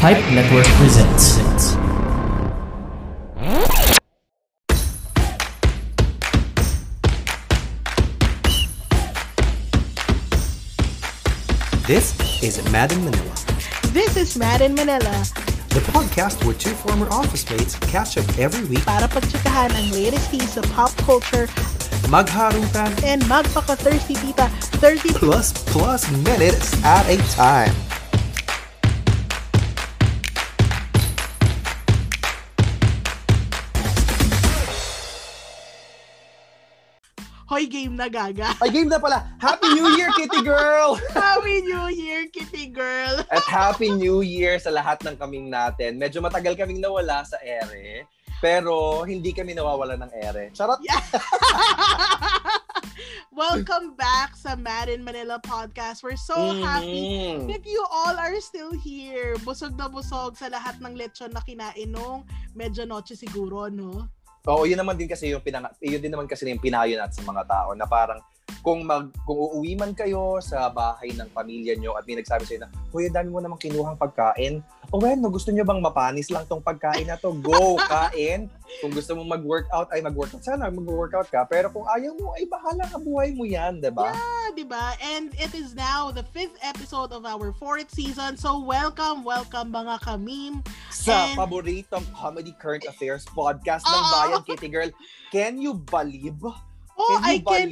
Pipe Network presents. This is Mad in Manila, This is Mad in Manila. The podcast where two former office mates catch up every week, para pagtsikahan ang latest piece of pop culture. Magharutan, and magpaka-thirsty tita. 30 plus plus minutes at a time. Hoy game na gaga. Ay, game na pala! Happy New Year, Kitty Girl! Happy New Year, kitty girl. At Happy New Year sa lahat ng kaming natin. Medyo matagal kaming nawala sa ere, pero hindi kami nawawala ng ere. Charot! Yeah. Welcome back sa Mad in Manila podcast. We're so happy Mhm. that you all are still here. Busog na busog sa lahat ng lechon na kinain nung medyo noche siguro, no? Oo, yun naman din kasi yung pinang yun din naman kasi yung pinayo natin sa mga tao na parang kung mag kung uuwi man kayo sa bahay ng pamilya nyo at may nagsabi sa'yo na, Hoy, ang dami mo namang kinuhang pagkain. O bueno, gusto nyo bang mapanis lang tong pagkain na to? Go, kain! Kung gusto mo mag-workout, ay mag-workout. Sana mag-workout ka. Pero kung ayaw mo, ay bahala ka buhay mo yan, diba? Ah, diba? And it is now the fifth episode of our fourth season. So welcome, welcome mga kamim. Sa And- paboritong comedy current affairs podcast ng Oo. Bayan Kitty Girl, can you believe? Oh, Can you I can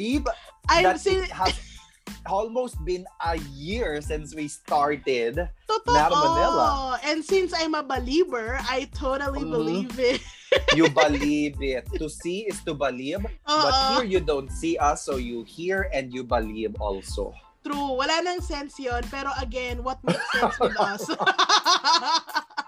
I'm that sin- it has almost been a year since we started. Totoo. In Manila. And since I'm a believer, I totally Mhm. believe it. You believe it. To see is to believe. But Oo. here you don't see us, so you hear and you believe also. True. Wala nang sense yon Pero again, what makes sense with us?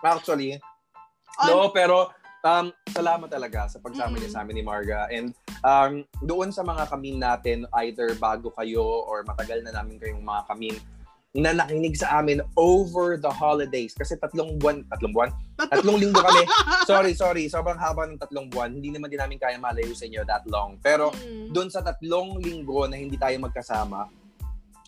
Actually, On- no, pero um, salamat talaga sa pagsama niya Mm. sa amin ni Marga. And um, doon sa mga kamin natin, either bago kayo or matagal na namin kayong mga kamin, na nakinig sa amin over the holidays. Kasi tatlong buwan, tatlong buwan? Tatlong linggo kami. sorry, sorry. Sobrang haba ng tatlong buwan. Hindi naman din namin kaya malayo sa inyo that long. Pero Mm. doon sa tatlong linggo na hindi tayo magkasama,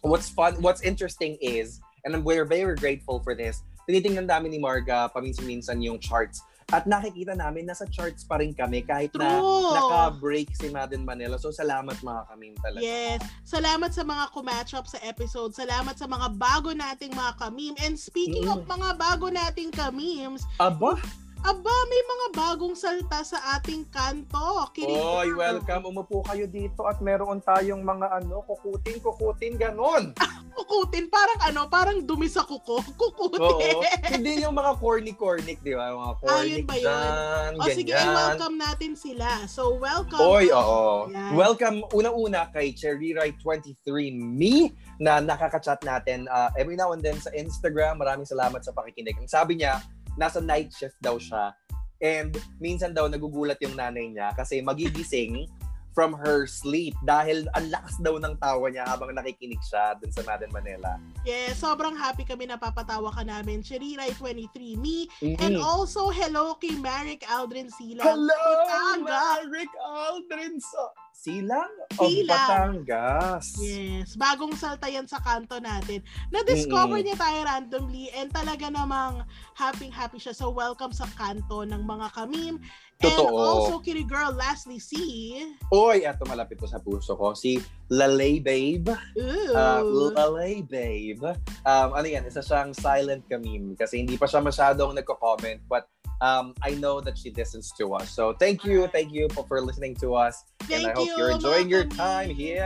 what's fun, what's interesting is, and we're very grateful for this, tinitingnan namin ni Marga paminsan-minsan yung charts. At nakikita namin, nasa charts pa rin kami kahit na True. naka-break si Madden Manila. So, salamat mga kaming talaga. Yes. Salamat sa mga kumatch up sa episode. Salamat sa mga bago nating mga kamim. And speaking Mm. of mga bago nating kamims, Aba, aba, may mga bagong salta sa ating kanto. Kinig Oy, welcome. Umupo kayo dito at meron tayong mga ano, kukutin, kukutin, ganon. Kukutin. Parang ano, parang dumi sa kuko. Kukutin. Oo. Hindi yung mga corny-cornic, di ba? Mga corny yun ba yun? dyan, O sige, ganyan. welcome natin sila. So, welcome. Oy, oo. Yan. Welcome una-una kay Cherry 23 me na nakaka-chat natin uh, every now and then sa Instagram. Maraming salamat sa pakikinig. Ang sabi niya, nasa night shift daw siya. And minsan daw nagugulat yung nanay niya kasi magigising from her sleep dahil ang lakas daw ng tawa niya habang nakikinig siya dun sa Madden Manila. Yes, sobrang happy kami napapatawa ka namin. Shiriray 23 me. And Mhm. also, hello kay Marek Aldrin Sila. Hello, Batangas. Rick Aldrin sa Silang of Silang. Batangas. Yes, bagong salta yan sa kanto natin. Na-discover Mm-mm. niya tayo randomly and talaga namang happy-happy siya. So, welcome sa kanto ng mga kamim. And Totoo. also, Kitty Girl, lastly, si... Oy, eto malapit to sa puso ko. Si Lalay Babe. Ooh. Uh, Lalay Babe. Um, ano yan, isa siyang silent kamim kasi hindi pa siya masyadong nagko-comment but um, I know that she listens to us. So thank you, thank you for, for listening to us. Thank and I hope you, you're enjoying your time here.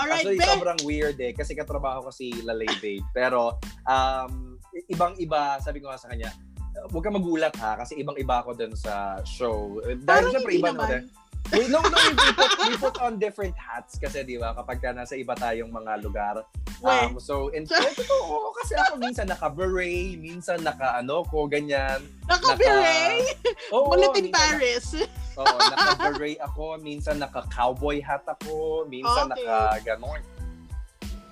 Alright, Actually, Ben. sobrang weird eh kasi katrabaho ko si Lalay Babe. Pero um, ibang-iba, sabi ko nga sa kanya, huwag kang magulat ha kasi ibang-iba ako dun sa show. Dahil Parang syempre iba naman. naman. Wait, no, no, we put, we put on different hats kasi di ba kapag ka nasa iba tayong mga lugar. Um, so, in totoo, kasi ako minsan naka-beret, minsan naka-ano ko, ganyan. Naka-beret! Oo, Bulletin minsan Paris. Oo, naka-beret ako, minsan naka-cowboy hat ako, minsan Okay. naka-ganon.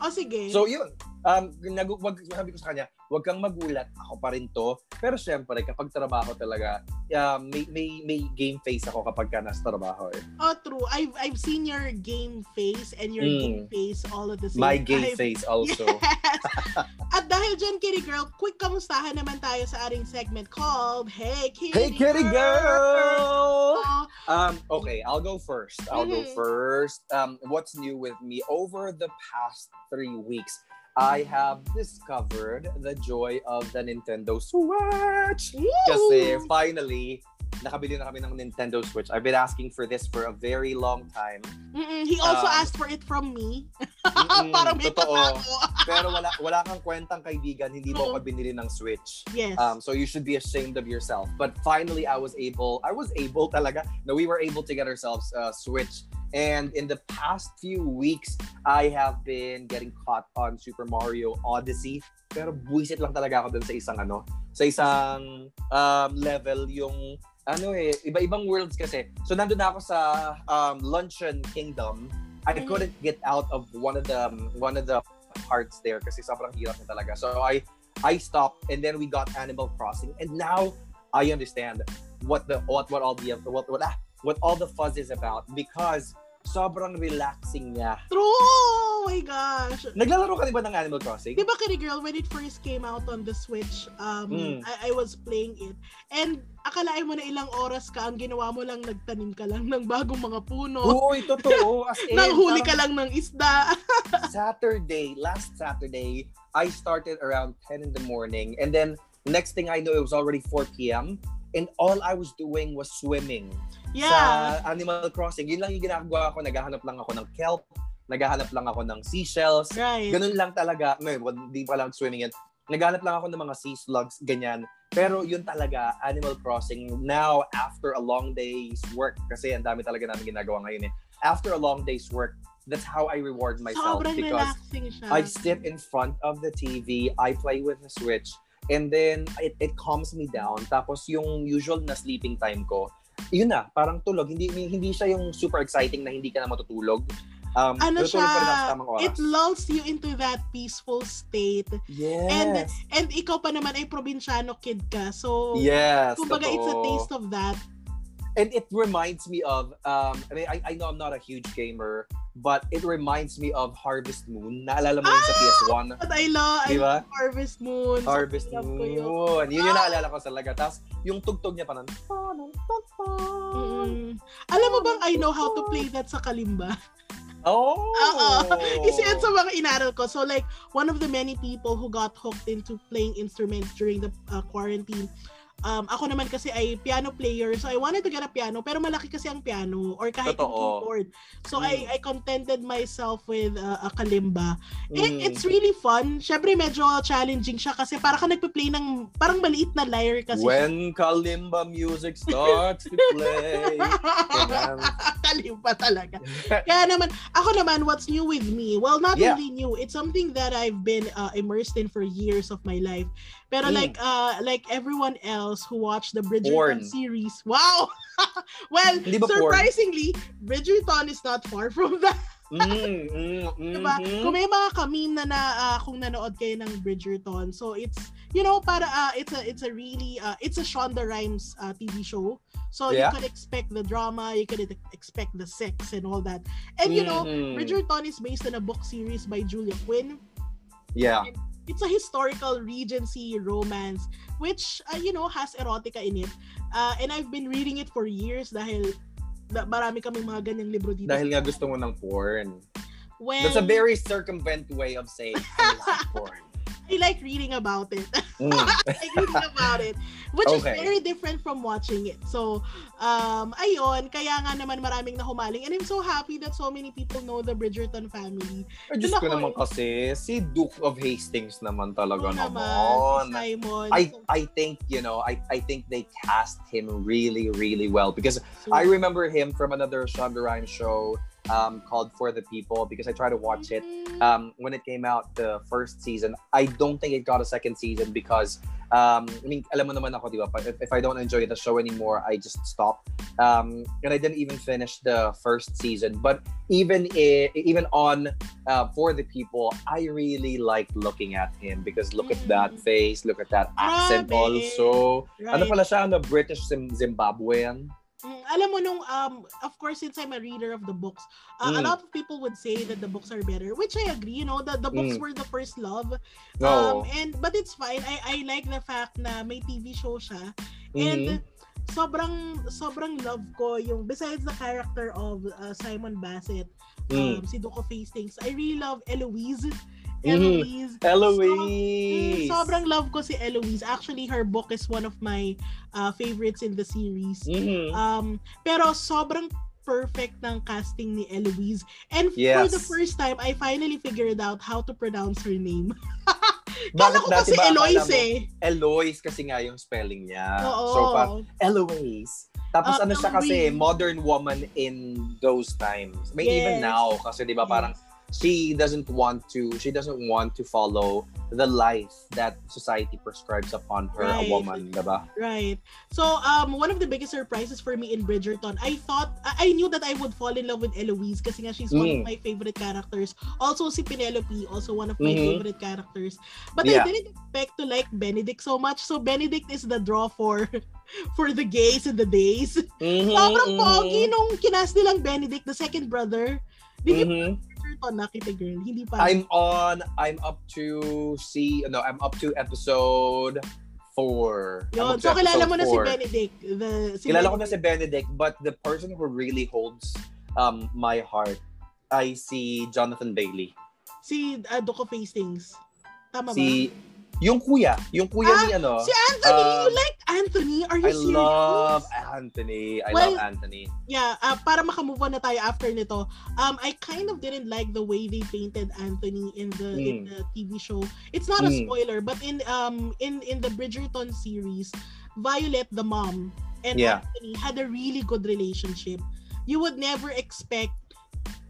O sige. So, yun. Um, nag, wag, sabi ko sa kanya, wag kang magulat, ako pa rin to. Pero syempre, kapag trabaho talaga, um, may, may, may game face ako kapag ka nasa trabaho eh. oh, true. I've, I've seen your game face and your Mm. game face all at the same My game time. face also. Yes. At dahil dyan, Kitty Girl, quick kamustahan naman tayo sa ating segment called Hey Kitty Hey, kitty girl! Oh, Um, okay, I'll go first. I'll go Mhm. first. Um, what's new with me? Over the past three weeks, I have discovered the joy of the Nintendo Switch. woo! Kasi finally, nakabili na kami ng Nintendo Switch. I've been asking for this for a very long time. Mm-mm, he also Um, asked for it from me. Mm-mm, Para may totoo. Pero wala wala kang kwentang kaibigan, hindi mo pa binili ng Switch. yes. Um, so you should be ashamed of yourself. But finally, I was able, I was able talaga, no, we were able to get ourselves a Switch. And in the past few weeks, I have been getting caught on Super Mario Odyssey. Pero buwisit lang talaga ako dun sa isang ano, sa isang um, level yung ano eh, iba-ibang worlds kasi. So nandun na ako sa um, Luncheon Kingdom. I Mhm. couldn't get out of one of the one of the parts there kasi sobrang hirap na talaga. So I I stopped and then we got Animal Crossing and now I understand what the what what all the what what ah, what all the fuzz is about because sobrang relaxing niya. True! Oh my gosh! Naglalaro ka din ba ng Animal Crossing? Di ba, Kitty Girl, when it first came out on the Switch, um, Mm. I, I was playing it. And akalain mo na ilang oras ka, ang ginawa mo lang, nagtanim ka lang ng bagong mga puno. Uy, totoo. As in, Nanghuli ka lang ng isda. Saturday, last Saturday, I started around 10 in the morning and then next thing I know, it was already 4 p.m. And all I was doing was swimming. yeah. sa Animal Crossing. Yun lang yung ginagawa ko. Naghahanap lang ako ng kelp. Naghahanap lang ako ng seashells. right. Ganun lang talaga. May, well, hindi pa lang swimming yan. Naghahanap lang ako ng mga sea slugs, ganyan. Pero yun talaga, Animal Crossing, now, after a long day's work, kasi ang dami talaga namin ginagawa ngayon eh. After a long day's work, that's how I reward myself Sobrang because. I sit in front of the TV, I play with the Switch, and then it, it calms me down. Tapos yung usual na sleeping time ko, yun na, parang tulog. Hindi hindi siya yung super exciting na hindi ka na matutulog. Um, ano siya, pa oras. it lulls you into that peaceful state. yes. And and ikaw pa naman ay probinsyano kid ka. So, yes, kumbaga it's a totoo. taste of that. And it reminds me of, um, I mean, I, I know I'm not a huge gamer, but it reminds me of Harvest Moon. Naalala mo yun sa PS1? But I love, I Di ba? love Harvest Moon. Harvest love ko yun. Moon. Yun yung naalala ko talaga. Tapos, yung tugtog niya pa nun. Mm. Alam mo bang I know how to play that sa kalimba? Oh! Oo. Kasi yan sa mga inaral ko. So like, one of the many people who got hooked into playing instruments during the uh, quarantine, um, ako naman kasi ay piano player. So I wanted to get a piano, pero malaki kasi ang piano or kahit yung Totoo. keyboard. So I Mm. I contented myself with uh, a kalimba. Mm. It, it's really fun. Syempre medyo challenging siya kasi para ka nagpe-play ng parang maliit na lyre kasi. When kalimba music starts to play. Kalimba talaga. Kaya naman, ako naman, what's new with me? Well, not Yeah. really new. It's something that I've been uh, immersed in for years of my life. Pero Mm. like uh like everyone else who watched the Bridgerton Porn. series, wow! well, ba porn? surprisingly, Bridgerton is not far from that. Mm, mm, Diba? mhm. Kung may mga kamim na, na ah, kung nanood kayo ng Bridgerton, so it's you know para ah, it's a it's a really uh, it's a Shonda Rhimes uh, TV show. So Yeah. you could expect the drama, you could expect the sex and all that. And you know, Mhm. Bridgerton is based on a book series by Julia Quinn. Yeah. It's a historical Regency romance which uh, you know has erotica in it. Uh, and I've been reading it for years dahil da- marami kaming mga ganyang libro dito. Dahil nga gusto mo ng porn. When That's a very circumvent way of saying I like porn. I like reading about it. Mm. Like reading about it. Which Okay. is very different from watching it. So, um, ayun, kaya nga naman maraming nahumaling. And I'm so happy that so many people know the Bridgerton family. Ay, Diyos ko naman eh. kasi, si Duke of Hastings naman talaga naman, naman. si Simon. I I think, you know, I, I think they cast him really, really well because so- I remember him from another Shonda Rhimes show um, called For the People because I tried to watch it Mm, um, when it came out the first season. I don't think it got a second season because um, I mean, alam mo naman ako, di ba? If, if I don't enjoy the show anymore, I just stop. Um, and I didn't even finish the first season. But even i- even on uh, for the people, I really liked looking at him because look at that Mm. face, look at that accent Grabe. also. Ano right. pala siya? Ano, British Zim- Zimbabwean? Mm, alam mo nung um of course since I'm a reader of the books, uh, a Mm. lot of people would say that the books are better, which I agree, you know, the the books Mm. were the first love. No. Um and but it's fine. I I like the fact na may TV show siya and Mhm. sobrang sobrang love ko yung besides the character of uh, Simon Bassett, Mm. um si Duke of Hastings, I really love Eloise. Eloise. Eloise. Mm, sobrang love ko si Eloise. Actually, her book is one of my uh, favorites in the series. Mhm. Um, pero sobrang perfect ng casting ni Eloise. And for the Yes. first time, I finally figured out how to pronounce her name. Kala ko kasi ba Eloise eh. Eloise kasi nga yung spelling niya. Oo. So, pa, Eloise. Tapos Ah, ano siya kasi, modern woman in those times. May even Yes. now, kasi di ba Yes. She doesn't want to, she doesn't want to follow the life that society prescribes upon her, Right. a woman, di ba? Right. So, um, one of the biggest surprises for me in Bridgerton, I thought, I knew that I would fall in love with Eloise kasi nga she's one of Mm. my favorite characters. Also si Penelope, also one of my Mhm. favorite characters. But Yeah. I didn't expect to like Benedict so much. So Benedict is the draw for for the gays and the days. Mhm, Sobrang mhm, pogi nung kinas nilang Benedict, the second brother. Did you Bridgerton nakita girl? Hindi pa. I'm on, I'm up to see, no, I'm up to episode four. Yun. So kilala mo na si. Benedict. The, si Kilala ko na Benedict. si Benedict, but the person who really holds um my heart ay si Jonathan Bailey. Si uh, Duke of Hastings. Tama ba? Yung kuya, yung kuya Ah, ni ano. Si Anthony! Um, you like Anthony? Are you I serious? love Anthony. I Well, love Anthony. Yeah, uh, para makamove on na tayo after nito, um, I kind of didn't like the way they painted Anthony in the in Mm. the TV show. It's not a Mm. spoiler, but in um in in the Bridgerton series, Violet the mom and Yeah. Anthony had a really good relationship. You would never expect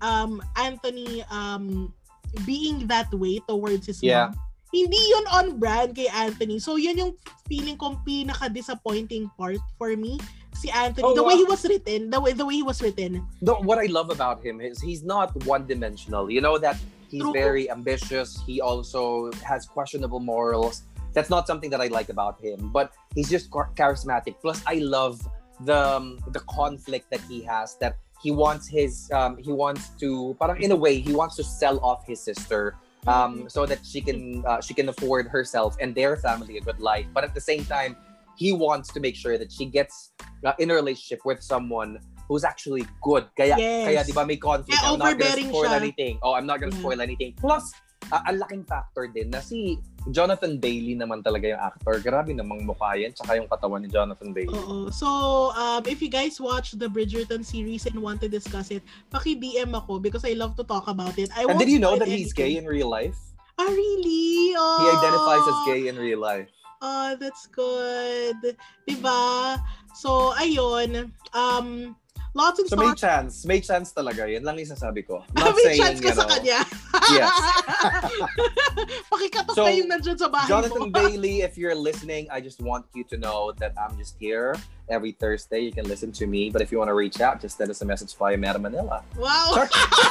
um Anthony um being that way towards his Yeah. mom. Hindi yun on brand kay Anthony. So yun yung feeling kong pinaka-disappointing part for me si Anthony. Oh, the way wow. he was written, the way the way he was written. The, what I love about him is he's not one dimensional. You know that he's True. very ambitious. He also has questionable morals. That's not something that I like about him. But he's just char- charismatic. Plus, I love the um, the conflict that he has. That he wants his um, he wants to parang in a way he wants to sell off his sister um, so that she can uh, she can afford herself and their family a good life. But at the same time, he wants to make sure that she gets uh, in a relationship with someone who's actually good. Kaya Yes. kaya di ba may conflict. Kaya I'm not gonna spoil siya. anything. Oh, I'm not gonna Yeah. spoil anything. Plus, uh, ang laking factor din na si Jonathan Bailey naman talaga yung actor. Grabe namang mukha yan. Tsaka yung katawan ni Jonathan Bailey. Oo. So, um, if you guys watch the Bridgerton series and want to discuss it, paki-DM ako because I love to talk about it. I And did you know that he's gay anything. in real life? Ah, really? Oh. He identifies as gay in real life. Oh, that's good. Diba? So, ayun. Um, lots and So may lots. chance. May chance talaga. Yan lang yung sasabi ko. Not may saying, chance ka you sa know, kanya. Yes. Pakikatok So, na yung nandyan sa bahay Jonathan mo. Bailey, if you're listening, I just want you to know that I'm just here every Thursday. You can listen to me. But if you want to reach out, just send us a message via Meta Manila. Wow.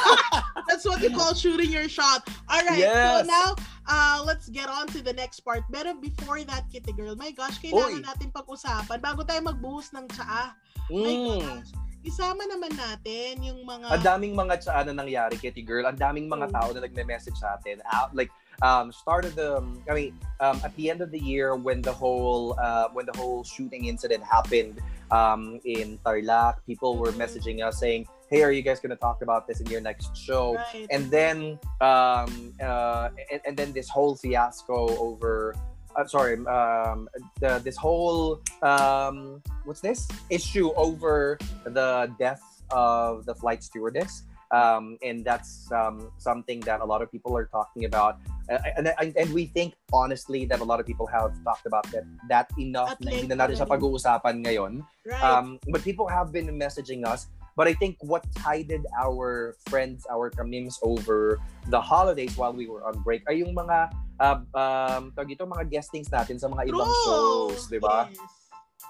That's what you call shooting your shot. All right. Yes. So now, uh, let's get on to the next part. Pero before that, Kitty Girl, my gosh, kailangan Uy. natin pag-usapan bago tayo magbuhos ng tsaa. My Mm. gosh. Isama naman natin yung mga... Ang daming mga tsaan na nangyari, Kitty Girl. Ang daming mga Mm. tao na nagme-message sa atin. Out, like, um, started the, um, I mean, um, at the end of the year when the whole, uh, when the whole shooting incident happened um, in Tarlac, people were Mm. messaging us saying, hey, are you guys going to talk about this in your next show? Right. and then um uh and, and then this whole fiasco over uh, sorry um the, this whole um what's this? Issue over the death of the flight stewardess. Um and that's um something that a lot of people are talking about. Uh, and, and and we think honestly that a lot of people have talked about that that enough na hindi length na natin siya pag-uusapan ngayon. Right. um, but people have been messaging us. But I think what tided our friends, our kamims over the holidays while we were on break ay yung mga uh, um, tawag ito, mga guestings natin sa mga ibang True. shows, di ba? Yes.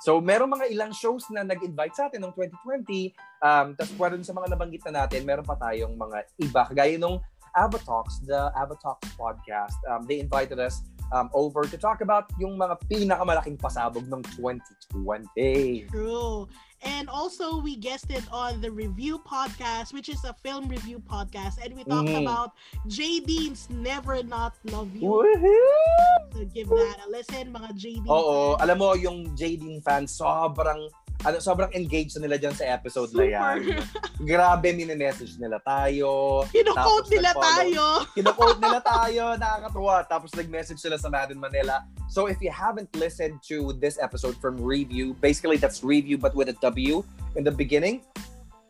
So meron mga ilang shows na nag-invite sa atin noong 2020. Um, Tapos rin sa mga nabanggit na natin, meron pa tayong mga iba. Kagaya nung Avatalks, the Avatalks podcast. Um, they invited us um, over to talk about yung mga pinakamalaking pasabog ng 2020. True. And also, we guested on the review podcast, which is a film review podcast. And we talked Mhm. about J. Dean's Never Not Love You. Woohoo! So give that a listen, mga J. Dean Oo, fans. alam mo yung Jadine fans sobrang ano sobrang engaged na nila diyan sa episode na yan. Grabe mini-message nila tayo. Tapos nila tayo. Kino-quote nila tayo, nakakatuwa. Tapos nag-message sila sa Madden Manila. So if you haven't listened to this episode from Review, basically that's Review but with a W in the beginning,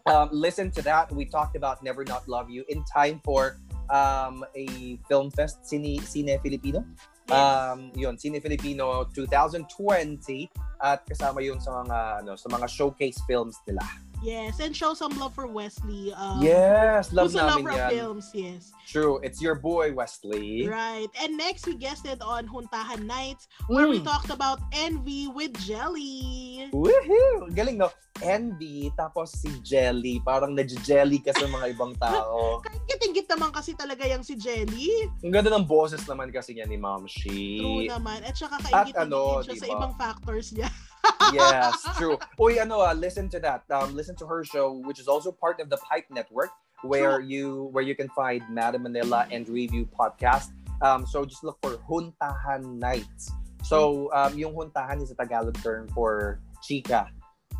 um, listen to that. We talked about Never Not Love You in time for um, a film fest, Cine, Cine Filipino. Um, yun, Cine Filipino 2020 at kasama yun sa mga ano sa mga showcase films nila. Yes, and show some love for Wesley. Um, yes, love who's a namin lover of yan. films, yes. True, it's your boy Wesley. Right. And next, we guested on Huntahan Nights, where we Mm. talked about Envy with Jelly. Woohoo! Galing no? Envy, tapos si Jelly. Parang nag-jelly ka sa mga ibang tao. Kahit kitinggit naman kasi talaga yung si Jelly. Ang ganda ng boses naman kasi niya ni Ma'am True Shi. naman. At saka At kaingit ano, siya sa diba? ibang factors niya. yes, true. Uy, ano ah, listen to that. Um, listen to her show, which is also part of the Pipe Network, where you where you can find Madam Manila and Review podcast. Um, so just look for Huntahan Nights. So um, yung huntahan is a Tagalog term for chika.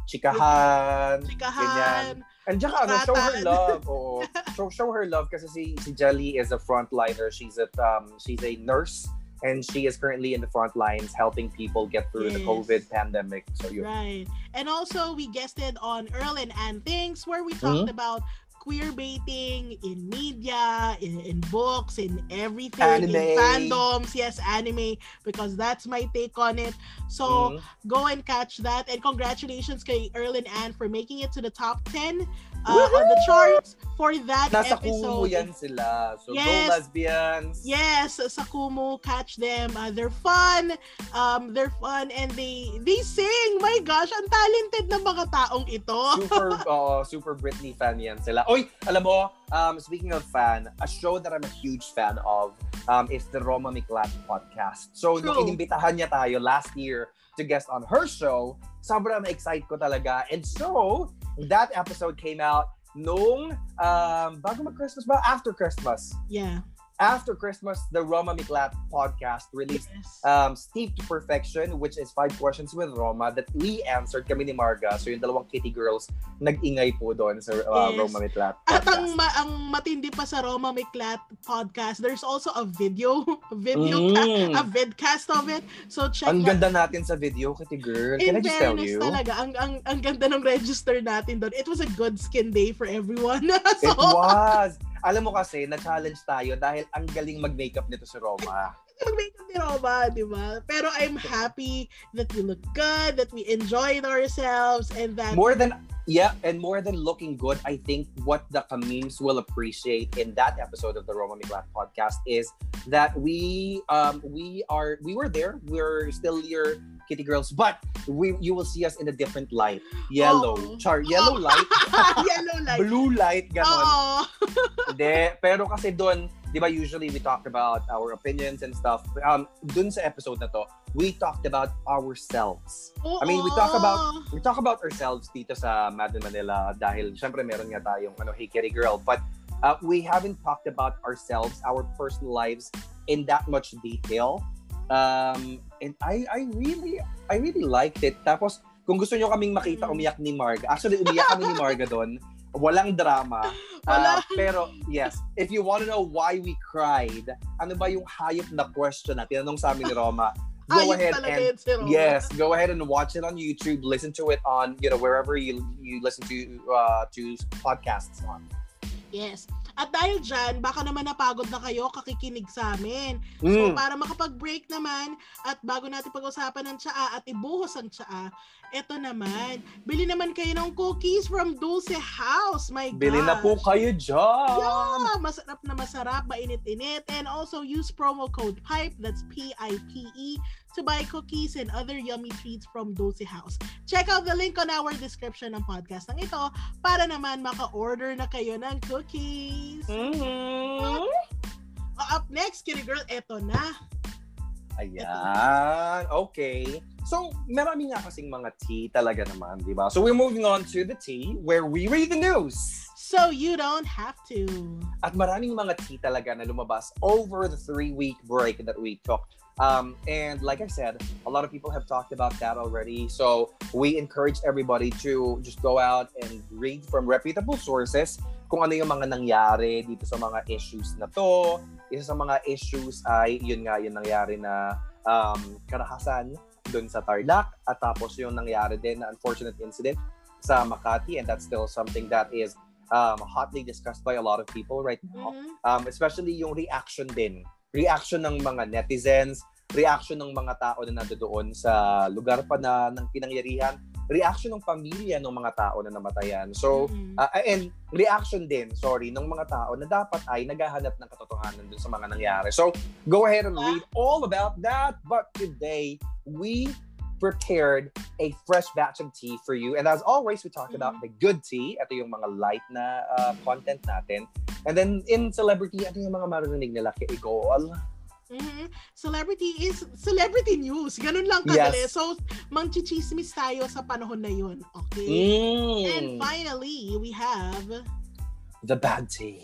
Chikahan. Chikahan. And tsaka, ano, show her love. Oo. Show, show her love kasi si, si Jelly is a frontliner. She's a, um, she's a nurse and she is currently in the front lines helping people get through the COVID pandemic. So yun. Right. And also, we guested on Earl and Ann Things, where we talked Mm-hmm. about queer baiting in media, in, in books, in everything, Anime. in fandoms. Yes, anime, because that's my take on it. So, Mhm. go and catch that. And congratulations kay Earl and Ann for making it to the top 10 uh, on the charts for that Nasa Kumu episode. yan sila. So Yes. go lesbians. Yes, sa Kumu, catch them. Uh, they're fun. Um, they're fun and they they sing. My gosh, ang talented ng mga taong ito. Super, uh, super Britney fan yan sila. Oy, alam mo, um, speaking of fan, a show that I'm a huge fan of um, is the Roma Miklat podcast. So, nung True. inimbitahan niya tayo last year to guest on her show, sobrang na-excite ko talaga. And so, that episode came out nung, um, bago mag-Christmas ba? After Christmas. Yeah. After Christmas, the Roma Miklat podcast released Yes. um, Steve to Perfection, which is five questions with Roma that we answered kami ni Marga. So yung dalawang kitty girls, nag-ingay po doon sa uh, Yes. Roma Mitlat At ang, podcast. ma- ang matindi pa sa Roma Miklat podcast, there's also a video, video ca- Mm. a vidcast of it. So check Ang ganda natin sa video, kitty girl. In Can I just tell you? talaga, ang, ang, ang ganda ng register natin doon. It was a good skin day for everyone. so, It was. Alam mo kasi, na-challenge tayo dahil ang galing mag-makeup nito si Roma. mag-makeup ni Roma, di ba? Pero I'm happy that we look good, that we enjoyed ourselves, and that More than, yeah, and more than looking good, I think what the Kameems will appreciate in that episode of the Roma Miklat podcast is that we um we are we were there. We're still your kitty girls, but we you will see us in a different light. Yellow. Oh. Char, yellow light, yellow light. blue light, ganon. Oo. Hindi. Pero kasi doon, di ba usually we talk about our opinions and stuff. Um, dun sa episode na to, we talked about ourselves. I mean, we talk about we talk about ourselves dito sa Madden Manila dahil syempre meron nga tayong ano, Hey Kitty Girl, but uh, we haven't talked about ourselves, our personal lives in that much detail. Um, and I I really I really liked it. Tapos kung gusto nyo kaming makita Mm. umiyak ni Marga, actually umiyak kami ni Marga doon. Walang drama. Wala. Uh, pero yes, if you want to know why we cried, ano ba yung hayop na question na tinanong sa amin ni Roma? Go Ayun ahead and si. Yes, go ahead and watch it on YouTube. Listen to it on you know wherever you you listen to uh to podcasts on. Yes. At dahil dyan, baka naman napagod na kayo kakikinig sa amin. So, Mm. para makapag-break naman, at bago natin pag-usapan ng tsaa at ibuhos ang tsaa, eto naman, bili naman kayo ng cookies from Dulce House. My Bili na po gosh. kayo dyan. Yeah, masarap na masarap, mainit-init. And also use promo code PIPE, that's P-I-P-E, to buy cookies and other yummy treats from Dulce House. Check out the link on our description ng podcast ng ito para naman maka-order na kayo ng cookies. Mhm. Uh, up next, Kitty Girl, eto na. Ayan. Okay. So, marami nga kasing mga tea talaga naman, di ba? So, we're moving on to the tea where we read the news. So you don't have to. At maraming mga tea talaga na lumabas over the three-week break that we took. Um, and like I said, a lot of people have talked about that already. So we encourage everybody to just go out and read from reputable sources kung ano yung mga nangyari dito sa mga issues na to. Isa sa mga issues ay yun nga yung nangyari na um, karahasan doon sa Tarlac at tapos yung nangyari din na unfortunate incident sa Makati and that's still something that is um, hotly discussed by a lot of people right now. Mhm. Um, especially yung reaction din. Reaction ng mga netizens, reaction ng mga tao na nandoon sa lugar pa na ng pinangyarihan, reaction ng pamilya ng mga tao na namatayan. So, Mhm. uh, and reaction din, sorry, ng mga tao na dapat ay naghahanap ng katotohanan dun sa mga nangyari. So, go ahead and read all about that. But today, we prepared a fresh batch of tea for you. And as always, we talk about the good tea. Ito yung mga light na uh, content natin. And then in celebrity, ito yung mga maririnig nila kay Igol. Mhm. Celebrity is celebrity news. Ganun lang kadali. Yes. So, mangchichismis tayo sa panahon na yun. Okay? And Mm, finally, we have the bad tea.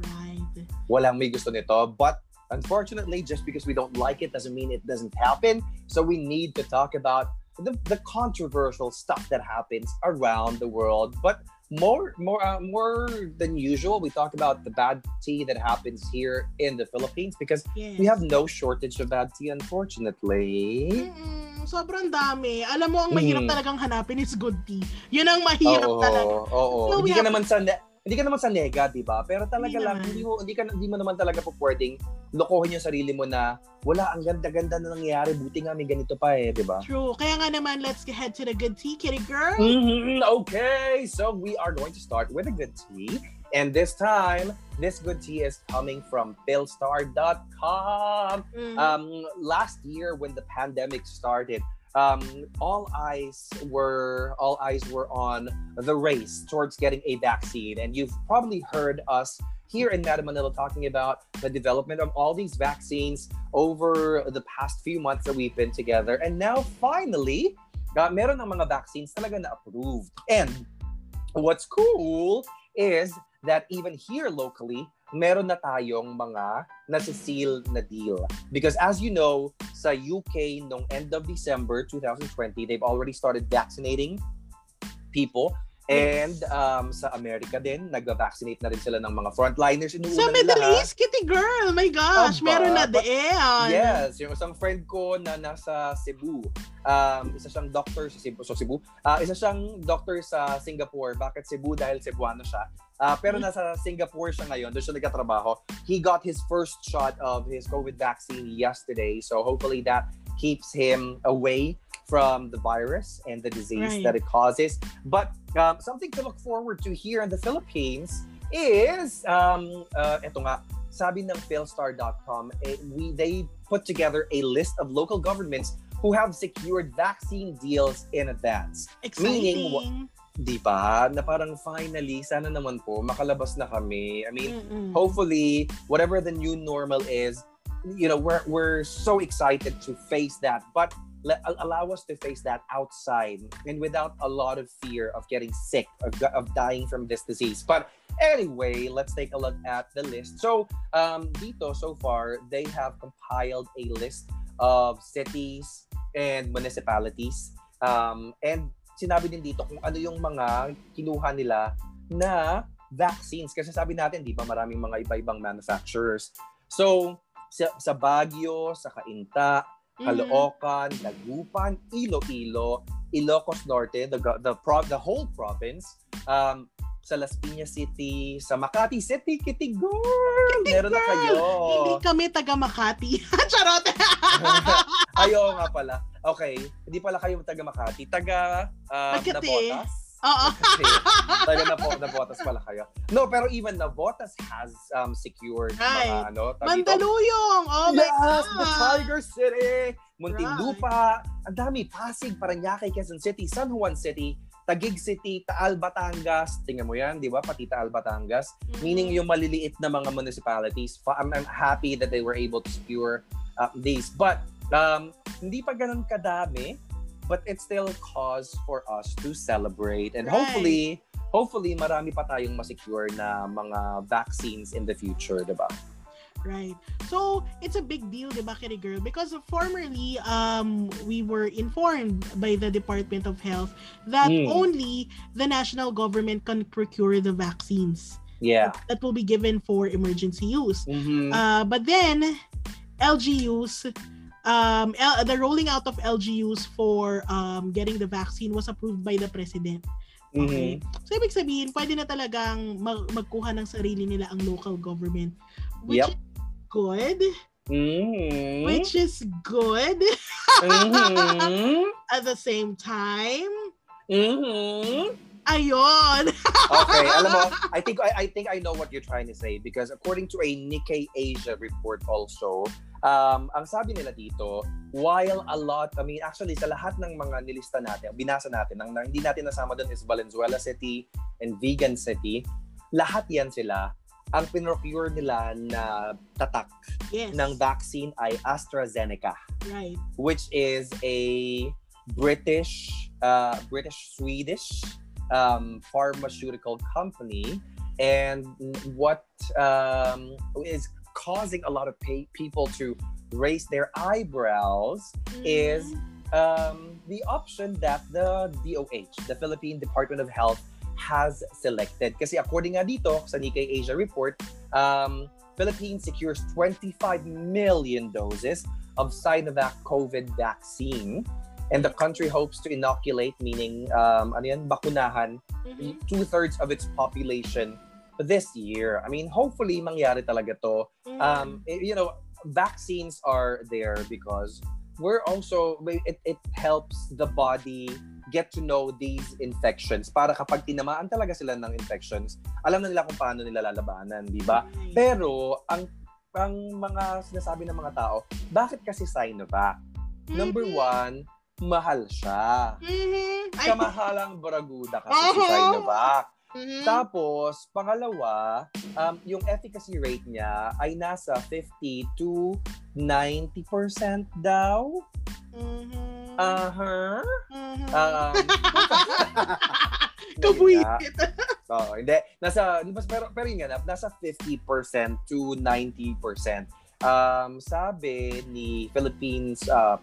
right. Walang may gusto nito. But unfortunately, just because we don't like it doesn't mean it doesn't happen. So we need to talk about the, the controversial stuff that happens around the world. But more more uh, more than usual, we talk about the bad tea that happens here in the Philippines because Yes. we have no shortage of bad tea, unfortunately. Mm-mm, sobrang dami. Alam mo, ang mahirap Mm. talagang hanapin is good tea. Yun ang mahirap Oo, talaga. Oo, So, we hindi ka have- naman sa ne- hindi ka naman sa nega, 'di ba? Pero talaga Hindi lang naman. hindi mo hindi ka hindi mo naman talaga po pwedeng lokohin yung sarili mo na wala ang ganda-ganda na nangyayari, buti nga may ganito pa eh, 'di ba? True. Kaya nga naman, let's head to the good tea, kitty girl. Mhm, Okay, so we are going to start with a good tea. And this time, this good tea is coming from philstar.com. Mhm. Um, last year when the pandemic started, um, all eyes were all eyes were on the race towards getting a vaccine, and you've probably heard us here in Madam Manila talking about the development of all these vaccines over the past few months that we've been together, and now finally, uh, meron ng mga vaccines talaga na approved. And what's cool is that even here locally, meron na tayong mga nasiseal na deal. Because as you know, sa UK nung end of December 2020, they've already started vaccinating people. And um, sa Amerika din, nag-vaccinate na rin sila ng mga frontliners. Inuuna Sa nila, Middle ha? East, kitty girl. My gosh, Aba, meron na but- din. Yes, yung isang friend ko na nasa Cebu. Um, isa siyang doctor sa Cebu. So Cebu. Ah, isa siyang doctor sa Singapore. Bakit Cebu? Dahil Cebuano siya. Ah, pero Hmm. nasa Singapore siya ngayon. Doon siya nagkatrabaho. He got his first shot of his COVID vaccine yesterday. So hopefully that keeps him away from the virus and the disease Right. that it causes. But um, something to look forward to here in the Philippines is um, uh, eto nga, sabi ng philstar.com, eh, we they put together a list of local governments who have secured vaccine deals in advance. Exciting. Meaning, Di ba? Na parang finally, sana naman po, makalabas na kami. I mean, Mm-mm. hopefully, whatever the new normal is, you know, we're, we're so excited to face that. But let, allow us to face that outside and without a lot of fear of getting sick, of, of dying from this disease. But anyway, let's take a look at the list. So, um, dito, so far, they have compiled a list of cities and municipalities. Um, and sinabi din dito kung ano yung mga kinuha nila na vaccines. Kasi sabi natin, di ba, maraming mga iba-ibang manufacturers. So, sa, sa Baguio, sa Cainta, Mhm. Caloocan, Dagupan, Iloilo, Ilocos Norte, the the pro- the whole province, um, sa Las Piñas City, sa Makati City, Kitigor! Meron na girl! kayo. Hindi kami taga Makati. Charot! Ayo nga pala. Okay, hindi pala kayo taga Makati, taga um, Makati. Nabotas. Oo. Okay. taga Nabo- Nabotas pala kayo. No, pero even Nabotas has um, secured Right. mga ano? Mandaluyong! Oh my yes, God! the Tiger City, Muntinlupa, ang dami, Pasig, Paranaque, Quezon City, San Juan City, Taguig City, Taal, Batangas, tingnan mo yan, di ba? Pati Taal, Batangas. Mhm. Meaning yung maliliit na mga municipalities, I'm, I'm happy that they were able to secure uh, these. But Um, hindi pa ganun kadami, but it's still cause for us to celebrate. And Right. hopefully, hopefully marami pa tayong masecure na mga vaccines in the future, di ba? Right. So, it's a big deal, di ba, Kitty Girl? Because formerly, um, we were informed by the Department of Health that Mm. only the national government can procure the vaccines Yeah. that will be given for emergency use. Mhm. Uh, but then, LGUs, um, L- the rolling out of LGUs for um, getting the vaccine was approved by the President. Okay. Mhm. So, ibig sabihin, pwede na talagang mag- magkuha ng sarili nila ang local government. Which Yep. is good. Mhm. Which is good. Mhm. At the same time, Mhm. ayun. Okay, alam mo, I think I, I think I know what you're trying to say because according to a Nikkei Asia report also, um, ang sabi nila dito, while a lot, I mean, actually sa lahat ng mga nilista natin, binasa natin, ang, ang hindi natin nasama doon is Valenzuela City and Vegan City, lahat yan sila, ang pinrocure nila na tatak Yes. ng vaccine ay AstraZeneca Right. which is a British, uh, British Swedish um, pharmaceutical company, and what um, is causing a lot of pay- people to raise their eyebrows is um, the option that the DOH, the Philippine Department of Health, has selected. Kasi according nga dito sa Nikkei Asia report, um, Philippines secures 25 million doses of Sinovac COVID vaccine. And the country hopes to inoculate, meaning, um, ano yan, bakunahan, Mhm. two-thirds of its population this year. I mean, hopefully, mangyari talaga to um it- you know vaccines are there because we're also it, it helps the body get to know these infections para kapag tinamaan talaga sila ng infections alam na nila kung paano nila lalabanan di ba Right. pero ang ang mga sinasabi ng mga tao bakit kasi Sinovac number Mhm. one mahal siya Mhm. Ay. kamahalang baraguda kasi si Uh-huh. Sinovac Mhm. tapos, pangalawa, um, yung efficacy rate niya ay nasa 50 to 90% daw. Mhm. Aha. Mhm. Um, Kabuisit. Oo, hindi. Nasa, ba, pero, pero yun nga, nasa 50% to 90%. Um, sabi ni Philippines uh,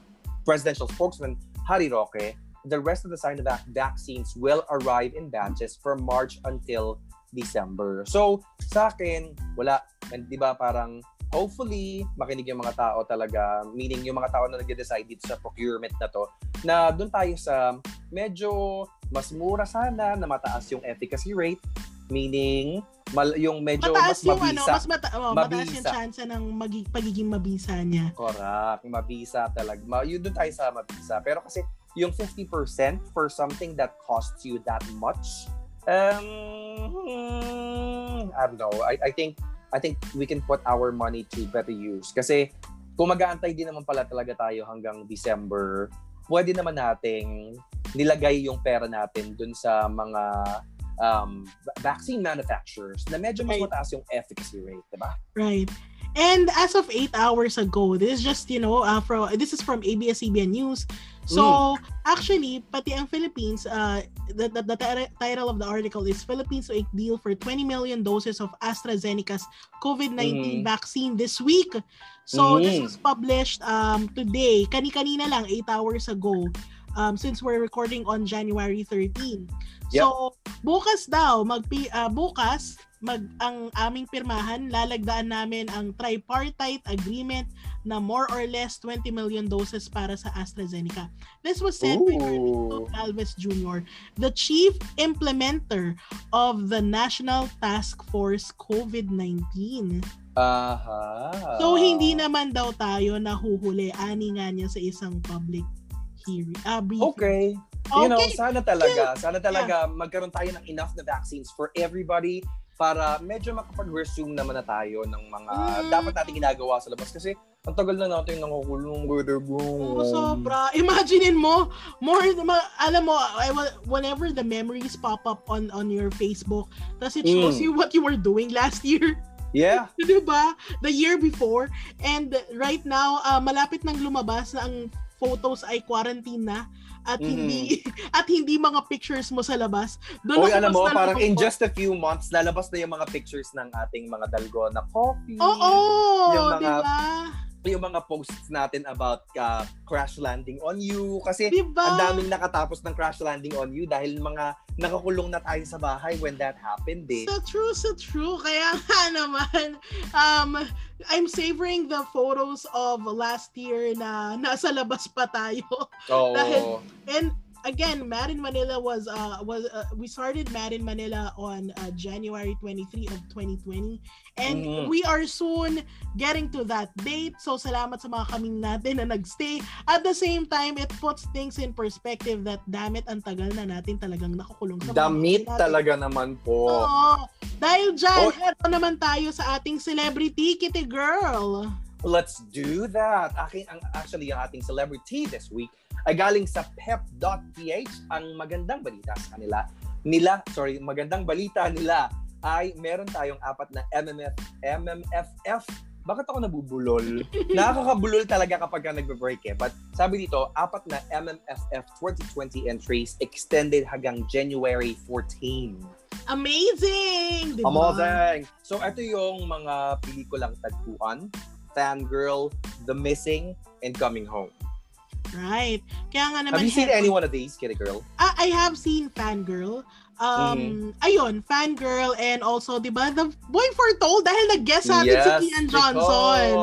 presidential spokesman Harry Roque, the rest of the Sinovac vaccines will arrive in batches from March until December. So, sa akin, wala. And di ba parang hopefully makinig yung mga tao talaga, meaning yung mga tao na nag-decide dito sa procurement na to, na doon tayo sa medyo mas mura sana na mataas yung efficacy rate, meaning mal- yung medyo mataas mas yung ano, mabisa. mas mata- oh, mataas yung Mabisa. chance ng magi- pagiging mabisa niya. Correct. Mabisa talaga. Ma- yun doon tayo sa mabisa. Pero kasi yung 50% for something that costs you that much, um, hmm, I don't know. I, I think I think we can put our money to better use. Kasi kung mag-aantay din naman pala talaga tayo hanggang December, pwede naman nating nilagay yung pera natin dun sa mga um, va- vaccine manufacturers na medyo mas Right. mataas yung efficacy rate, di ba? Right. And as of eight hours ago, this is just, you know, uh, from, this is from ABS-CBN News. So, actually, pati ang Philippines, uh, the, the, the ti- title of the article is Philippines to a deal for 20 million doses of AstraZeneca's COVID-19 Mhm. vaccine this week. So, this Mhm. was published um, today, kani-kanina lang, eight hours ago, um, since we're recording on January 13. So, bukas daw, magpi, uh, bukas, mag ang aming pirmahan, lalagdaan namin ang tripartite agreement na more or less 20 million doses para sa AstraZeneca. This was said by Carlito Ooh. Galvez Jr., the chief implementer of the National Task Force COVID-19. Aha. So, hindi naman daw tayo nahuhuli. Ani nga niya sa isang public hearing. Ah, briefing. Okay. You know, sana talaga, sana talaga magkaroon tayo ng enough na vaccines for everybody para medyo makapag-resume naman na tayo ng mga Mm. dapat natin ginagawa sa labas kasi ang tagal na natin nangukulong brother Oo, sobra. Imaginein mo, more, ma- alam mo, whenever the memories pop up on on your Facebook, tapos it shows Mm. you what you were doing last year. Yeah. Di ba? The year before. And right now, uh, malapit nang lumabas na ang photos ay quarantine na at Mhm. hindi at hindi mga pictures mo sa labas. Doon Oy, alam mo, parang in just a few months, lalabas na yung mga pictures ng ating mga dalgona coffee. Oo, Yung mga- di ba? Yung mga posts natin about uh, crash landing on you. Kasi Di ba? ang daming nakatapos ng crash landing on you dahil mga nakakulong na tayo sa bahay when that happened eh. So true, so true. Kaya nga naman, um, I'm savoring the photos of last year na nasa labas pa tayo. Oo. Dahil- And again, Mad in Manila was uh was uh, we started Mad in Manila on uh, January 23 of 2020 and Mhm. we are soon getting to that date. So salamat sa mga kaming natin na nagstay. At the same time, it puts things in perspective that damn it, ang tagal na natin talagang nakakulong sa Damit talaga naman po. Oo. Dahil dyan, Oh. naman tayo sa ating celebrity, Kitty Girl. Let's do that. Aking, ang, actually, ang ating celebrity this week ay galing sa pep.ph. Ang magandang balita sa kanila, nila, sorry, magandang balita nila ay meron tayong apat na MMF, MMFF. Bakit ako nabubulol? Nakakabulol talaga kapag ka nagbe-break eh. But sabi dito, apat na MMFF 2020 entries extended hanggang January 14. Amazing! Diba? Amazing! So, ito yung mga pelikulang tagpuan, Fangirl, The Missing, and Coming Home. Right. Kaya nga naman, Have you seen any one of these, Kitty Girl? Ah, I have seen Fangirl. Um, Mm-hmm. ayun, Fangirl and also, di ba, The Boy Foretold dahil nag-guest sa atin si Kian Johnson.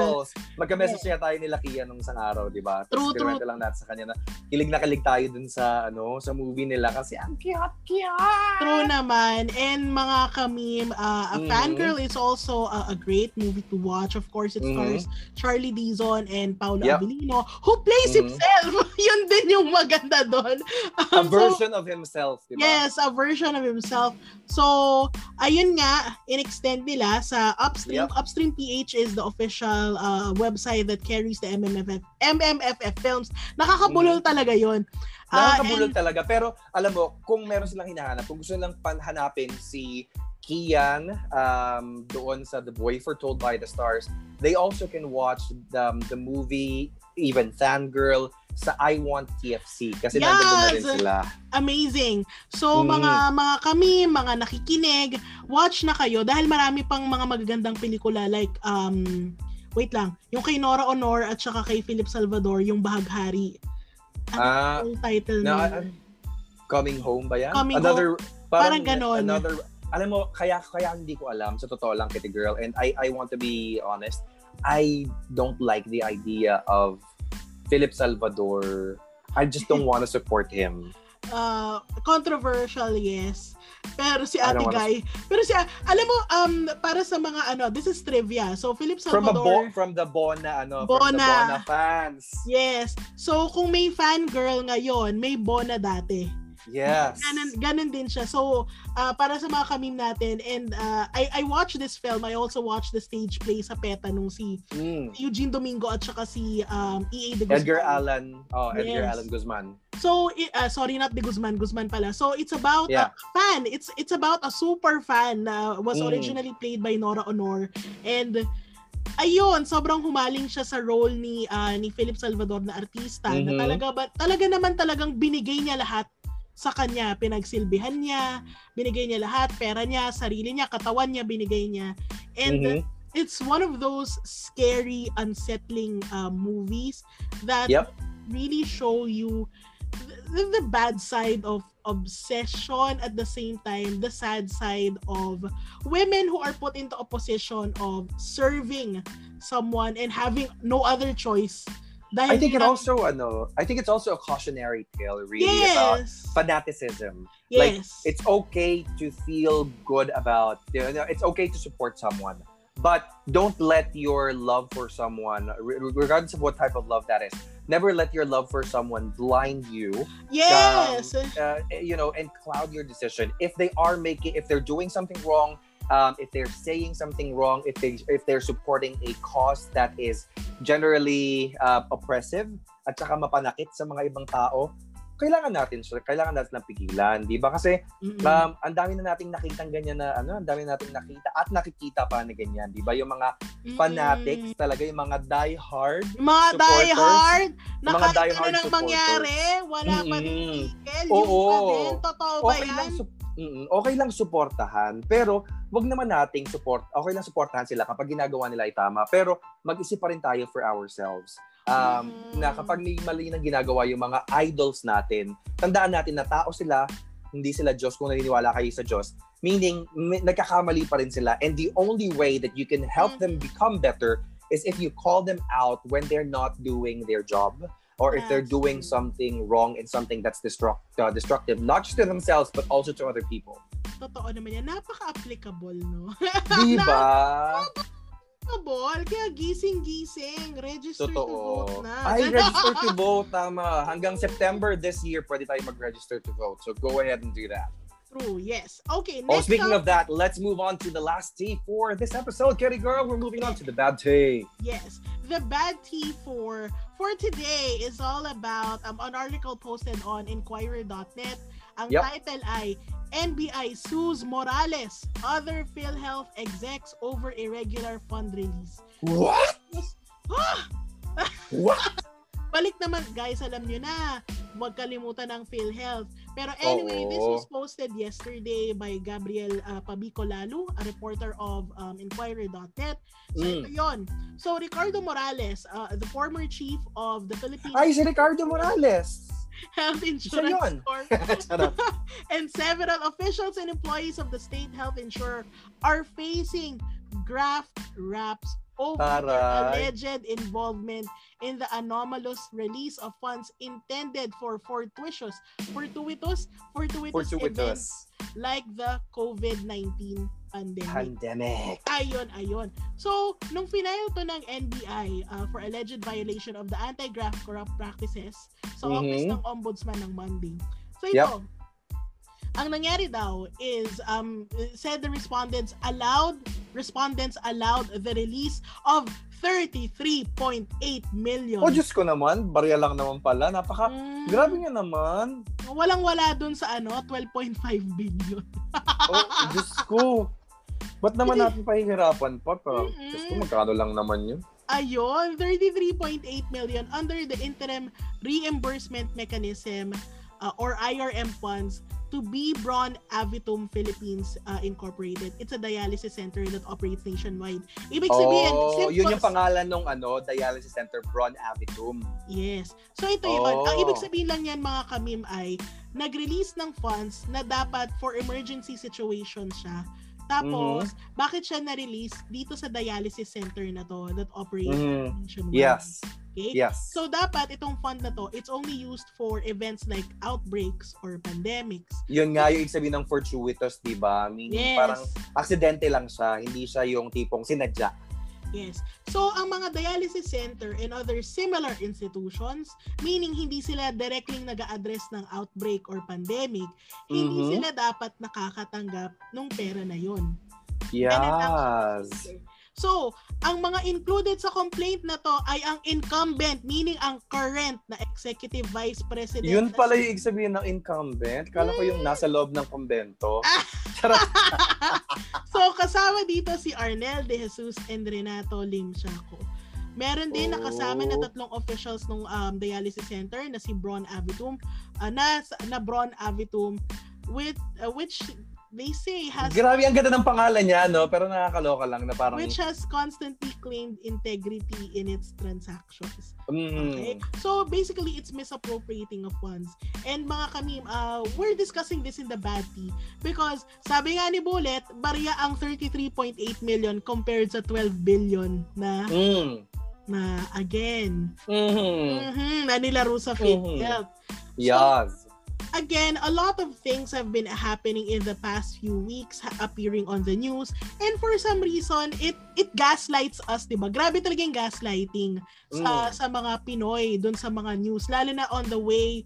Magka-message nga tayo nila Kian nung isang araw, di ba? True, Tapos kinuwento lang natin sa kanya na kilig na kilig tayo dun sa, ano, sa movie nila kasi ang cute, cute! True naman. And mga kami, uh, a Mhm. Fangirl is also a, a great movie to watch. Of course, it Mhm. stars Charlie Dizon and Paolo Yep. Abilino, who plays Mhm. himself. Yun din yung maganda doon. A Um, so, version of himself, di ba? Yes, a version of himself. So, ayun nga, in-extend nila sa Upstream. Yep. Upstream PH is the official uh, website that carries the MMFF, MMFF films. Nakakabulol talaga yon. Ah. Nakakabulol and- talaga. Pero alam mo, kung meron silang hinahanap, kung gusto nilang panhanapin si Kian um, doon sa The Boy Foretold by the Stars, they also can watch the, the movie, even Fangirl, sa I Want TFC. Kasi Yes! nandun na rin sila. amazing. So, Mm. mga mga kami, mga nakikinig, watch na kayo dahil marami pang mga magagandang pelikula like um wait lang, yung kay Nora Honor at saka kay Philip Salvador, yung Bahaghari. Ah, Yung title na, na. ah, coming home ba yan? Coming another, Parang ganon. Another, alam mo, kaya, kaya hindi ko alam, sa totoo lang, Kitty Girl, and I, I want to be honest, I don't like the idea of Philip Salvador. I just don't want to support him. uh, controversial, yes. Pero si Ate don't wanna- Guy, pero si, alam mo, um, para sa mga ano, this is trivia. So, Philip From a Salvador, bo- from the Bona ano, from the Bona. Bona fans. yes. So, kung may fangirl ngayon, may Bona dati. Yes. Ganon, ganon din siya. So, uh, para sa mga kamim natin, and uh, I, I watched this film, I also watched the stage play sa PETA nung si Mm. Eugene Domingo at saka si um, E.A. de Guzman. Edgar Allan, oh, Edgar Yes. Allan Guzman. So, uh, sorry, not de Guzman, Guzman pala. So, it's about Yeah. a fan. It's it's about a super fan na was Mm. originally played by Nora Honor. And, ayun, sobrang humaling siya sa role ni ah, ni Philip Salvador na artista na Mhm. talaga ba talaga naman talagang binigay niya lahat sa kanya, pinagsilbihan niya, binigay niya lahat, pera niya, sarili niya, katawan niya, binigay niya. And Mhm. it's one of those scary, unsettling uh, movies that Yep. really show you the, the bad side of obsession at the same time the sad side of women who are put into a position of serving someone and having no other choice dahil I think it also ano, I think it's also a cautionary tale really about fanaticism. yes like, It's okay to feel good about, you know, it's okay to support someone, but don't let your love for someone, regardless of what type of love that is, never let your love for someone blind you, yes uh, you know, and cloud your decision. If they are making, if they're doing something wrong, um, if they're saying something wrong, if they if they're supporting a cause that is generally uh, oppressive at saka mapanakit sa mga ibang tao, kailangan natin siya, kailangan natin lang pigilan, 'di ba? Kasi Mm-mm. um, ang dami na nating nakitang ganyan na ano, ang dami na nating nakita at nakikita pa na ganyan, 'di ba? Yung mga Mm-mm. fanatics talaga, yung mga die hard. Yung mga die hard, na mga kahit ano nang mangyari, wala pa din Mm-mm. tigil. Oo. Yung pa din, totoo ba Okay yan? lang Mm, okay lang suportahan, pero wag naman nating support. Okay lang suportahan sila kapag ginagawa nila ay tama, pero mag-isip pa rin tayo for ourselves. Um, Mm. na kapag may mali na ginagawa yung mga idols natin, tandaan natin na tao sila, hindi sila Diyos kung naniniwala kayo sa Diyos. Meaning, may, nagkakamali pa rin sila. And the only way that you can help them become better is if you call them out when they're not doing their job or if they're doing something wrong and something that's destruct, uh, destructive, not just to themselves, but also to other people. Totoo naman yan. Napaka-applicable, no? Di ba? Applicable. Kaya gising-gising. Register to Totoo. vote na. Ay, register to vote. Tama. Hanggang September this year, pwede tayo mag-register to vote. So go ahead and do that. True, yes. Okay, Oh, speaking up, of that, let's move on to the last tea for this episode. Kitty girl, we're moving on to the bad tea. Yes. The bad tea for for today is all about um, an article posted on Inquirer.net. Ang Yep. title ay NBI sues Morales, other PhilHealth execs over irregular fund release. What? What? Balik naman, guys, alam nyo na, huwag kalimutan ng PhilHealth. Pero anyway, this Oo. was posted yesterday by Gabriel uh, Pabico Lalu, a reporter of um, Inquirer.net. So, Mm. ito yun. So, Ricardo Morales, uh, the former chief of the Philippine Ay, si Ricardo Morales. Health Insurance. Corp and several officials and employees of the state health insurer are facing graft raps over Taray. alleged involvement in the anomalous release of funds intended for fortuitous fortuitous fortuitous, events Fortuitous. like the COVID-19 pandemic. Pandemic. Ayon, ayon. So, nung final to ng NBI uh, for alleged violation of the Anti-Graft Corrupt Practices sa Office Mhm. ng Ombudsman ng Monday. So, ito, Yep. Ang nangyari daw is, um, said the respondents allowed, respondents allowed the release of 33.8 million. Oh, Diyos ko naman. Barya lang naman pala. Napaka... Mm, Grabe nga naman. Walang-wala dun sa ano, 12.5 billion. Oh, Diyos ko. Ba't naman natin pahihirapan pa? pa? Mm-mm. Diyos ko, magkano lang naman yun? Ayon, 33.8 million under the interim reimbursement mechanism uh, or IRM funds to B. Braun Avitum Philippines uh, Incorporated. It's a dialysis center that operates nationwide. Ibig sabihin, oh, simple- yun yung pangalan ng ano, dialysis center, Bron Avitum. Yes. So ito yun. Ang Oh. ibig sabihin lang yan mga kamim ay nag-release ng funds na dapat for emergency situation siya. Tapos, Mm-hmm. bakit siya na-release dito sa dialysis center na to that operates Mhm. nationwide? Yes. Okay? Yes. So dapat itong fund na to, it's only used for events like outbreaks or pandemics. yun nga yung sabihin ng fortuitous, di ba? Meaning Yes. parang aksidente lang siya, hindi siya yung tipong sinadya. Yes. So ang mga dialysis center and other similar institutions, meaning hindi sila directly nag-address ng outbreak or pandemic, hindi Mhm. sila dapat nakakatanggap ng pera na yon. Yes. So, ang mga included sa complaint na to ay ang incumbent, meaning ang current na executive vice president. Yun pala si- yung ibig sabihin ng incumbent. Kala ko yung nasa loob ng kumbento. Ah. So, kasama dito si Arnel De Jesus and Renato Lim Chaco. Meron din Oh. nakasama na tatlong officials ng um, dialysis center na si Bron Avitum, uh, na, na Bron Avitum, with, uh, which they say has Grabe, ang ganda ng pangalan niya, no? Pero nakakaloka lang na parang... which has constantly claimed integrity in its transactions. Mm, Okay? So basically, it's misappropriating of funds. And mga kamim, uh, we're discussing this in the bad tea because sabi nga ni Bullet, barya ang 33.8 million compared sa 12 billion na mm, na again, mhm. mhm, na nilaro sa Mhm. PhilHealth. Yes. Again, a lot of things have been happening in the past few weeks appearing on the news and for some reason it it gaslights us, 'di ba? Grabe talaga yung gaslighting sa Mm. sa mga Pinoy doon sa mga news lalo na on the way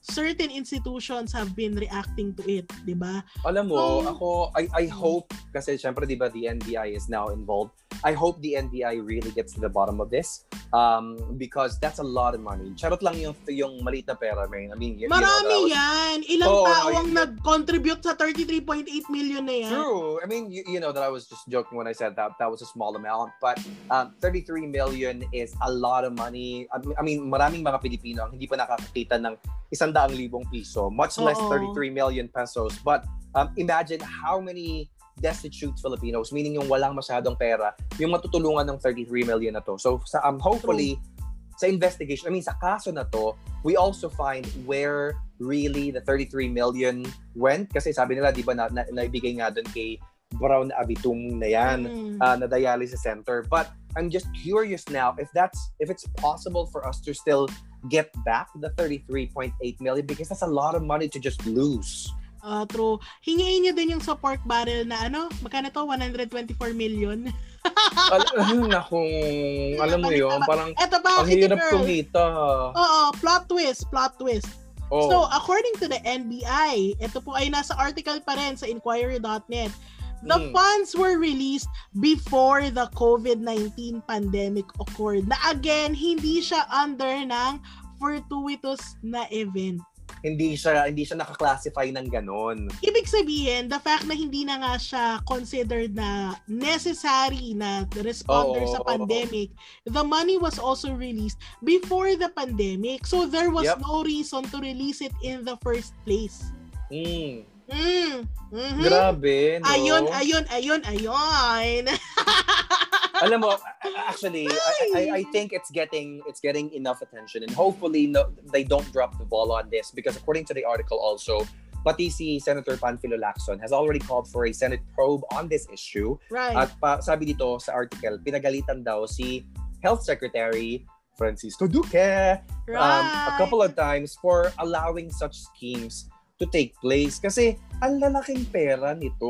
certain institutions have been reacting to it, 'di ba? Alam mo, So- ako, I, I hope, kasi syempre, di ba, the NBI is now involved. I hope the NBI really gets to the bottom of this um, because that's a lot of money. Charot lang yung, yung maliit na pera, man. I mean, you, Marami you know, was, yan. Ilang Oo, tao ang nag-contribute sa 33.8 million na yan? True. I mean, you, you know that I was just joking when I said that that was a small amount, but um, 33 million is a lot of money. I mean- maraming mga Pilipino ang hindi pa nakakakita ng isang daang libong piso, much less Oo. 33 million pesos. But um, imagine how many destitute Filipinos, meaning yung walang masyadong pera, yung matutulungan ng 33 million na to. So, sa, um, hopefully, sa investigation, I mean, sa kaso na to, we also find where really the 33 million went. Kasi sabi nila, di ba, na, na, naibigay nga doon kay Brown Abitung na yan, Mm. uh, na dialysis center. But I'm just curious now if that's if it's possible for us to still get back the 33.8 million because that's a lot of money to just lose. Ah, true. Hingiin niyo din yung sa pork barrel na ano, magkano to? 124 million. Al- naku, alam mo yun, parang Eto pa, ang hirap kumita. Oo, plot twist, plot twist. Oh. So, according to the NBI, ito po ay nasa article pa rin sa inquiry.net. The Mm. funds were released before the COVID-19 pandemic occurred. Na again, hindi siya under ng fortuitous na event. Hindi siya hindi siya nakaklasify ng ganon. Ibig sabihin, the fact na hindi na nga siya considered na necessary na responder Oo, sa pandemic, the money was also released before the pandemic. So there was Yep. no reason to release it in the first place. Mm. Mm. Mhm. Grabe, no? Ayun, ayun, ayun, ayun. Alam mo, actually, I, I, I think it's getting it's getting enough attention and hopefully no, they don't drop the ball on this because according to the article also, pati si Senator Panfilo Lacson has already called for a Senate probe on this issue. right. At pa, sabi dito sa article, pinagalitan daw si Health Secretary Francisco Duque right. um, a couple of times for allowing such schemes to take place. Kasi ang lalaking pera nito.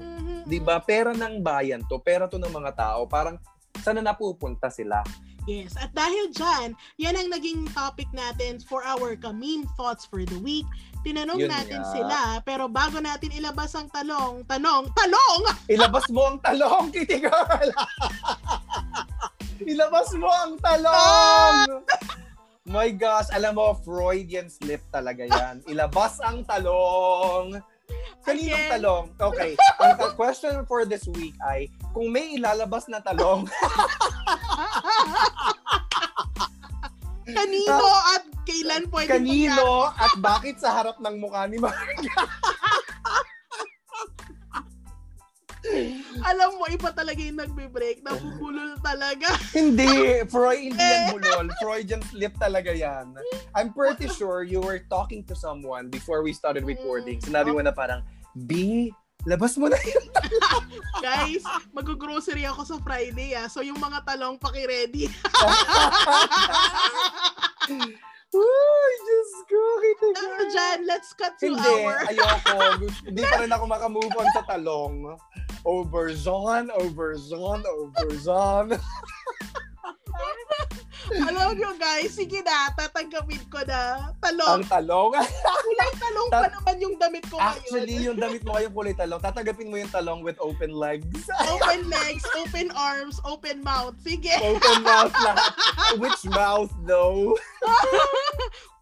Mhm. 'Di ba? Pera ng bayan to, pera to ng mga tao. Parang sana napupunta sila. Yes. At dahil dyan, yan ang naging topic natin for our Kamim Thoughts for the Week. Tinanong Yun natin nga. sila, pero bago natin ilabas ang talong, tanong, talong! Ilabas mo ang talong, Kitty Girl! Ilabas mo ang talong! My gosh, alam mo, Freudian slip talaga yan. Ilabas ang talong! Kaninong Again. talong? Okay, ang ang question for this week ay, kung may ilalabas na talong, Kanino at kailan pwede kanino at bakit sa harap ng mukha ni Marga? Alam mo, iba talaga yung nagbe-break. Nabubulol talaga. Hindi, Freud, hindi yan bulol. Freudian slip talaga yan. I'm pretty sure you were talking to someone before we started recording. Sinabi mo na parang, B, labas mo na yun. Guys, mag-grocery ako sa Friday ah. So yung mga talong paki-ready. Uy, Diyos ko, kita Ano dyan, let's cut to Hindi, our... ayoko. Hindi pa rin ako makamove on sa talong. Oberzon, Oberzon, Oberzon. Alam nyo guys, sige na, tatanggapin ko na. Talong. Ang talong. Kulay talong pa naman yung damit ko ngayon. Actually, yung damit mo ngayon kulay talong. Tatagapin mo yung talong with open legs. Open legs, open arms, open mouth. Sige. Open mouth lahat. Which mouth though?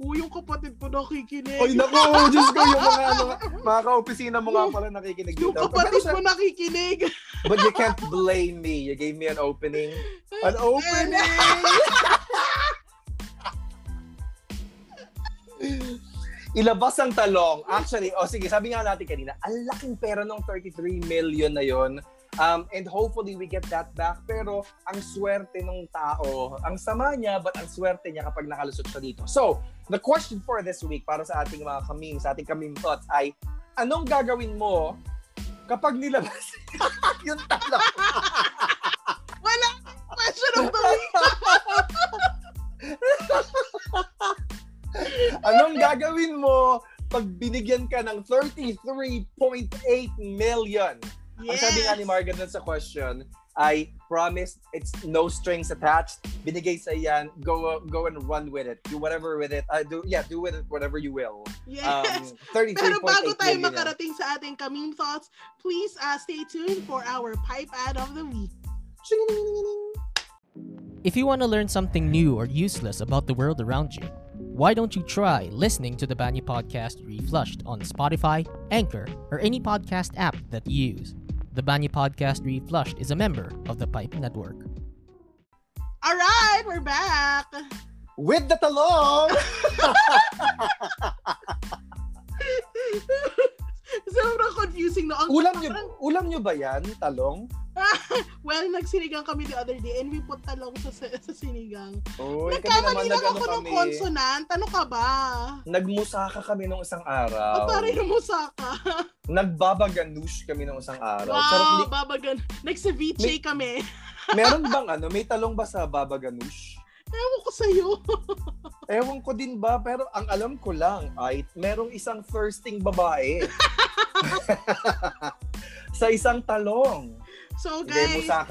Uy, yung kapatid ko nakikinig. Ay naku, Diyos ko, yung mga, mga, mga ka-opisina mo nga pala nakikinig yung dito. kapatid Pero ko nakikinig. But you can't blame me. You gave me an opening. An opening! Ilabas ang talong. Actually, oh sige, sabi nga natin kanina, ang laking pera ng 33 million na yon. Um, and hopefully we get that back. Pero ang swerte ng tao, ang sama niya, but ang swerte niya kapag nakalusot siya dito. So, the question for this week para sa ating mga kamim, sa ating kamim thoughts ay, anong gagawin mo kapag nilabas yung talong? Wala. Question of the week. Anong gagawin mo pag binigyan ka ng 33.8 million? Ang sabi nga ni Margaret sa question ay promise it's no strings attached. Binigay sa yan, go go and run with it. Do whatever with it. Uh, do yeah, do with it whatever you will. Yes. Um 33.8 Pero bago tayo million makarating sa ating kaming thoughts, please uh, stay tuned for our pipe ad of the week. If you want to learn something new or useless about the world around you, why don't you try listening to the Banyu Podcast Reflushed on Spotify, Anchor, or any podcast app that you use? The Banyu Podcast Reflushed is a member of the Pipe Network. All right, we're back. With the talong! Sobrang confusing no. Ang ulam nyo, ulam nyo ba yan, talong? well, nagsinigang kami the other day and we put talong sa, sa, sinigang. Kami Nagkamali lang ako ng consonant. Ano ka ba? Nagmusaka kami nung isang Ang araw. taray na musaka. Nagbabaganoush kami nung isang araw. Wow, Charot, li- babagan. Nag-ceviche kami. meron bang ano, may talong ba sa babaganoush? Ewan ko sa'yo. Ewan ko din ba, pero ang alam ko lang ay merong isang thirsting babae. sa isang talong. So guys, our.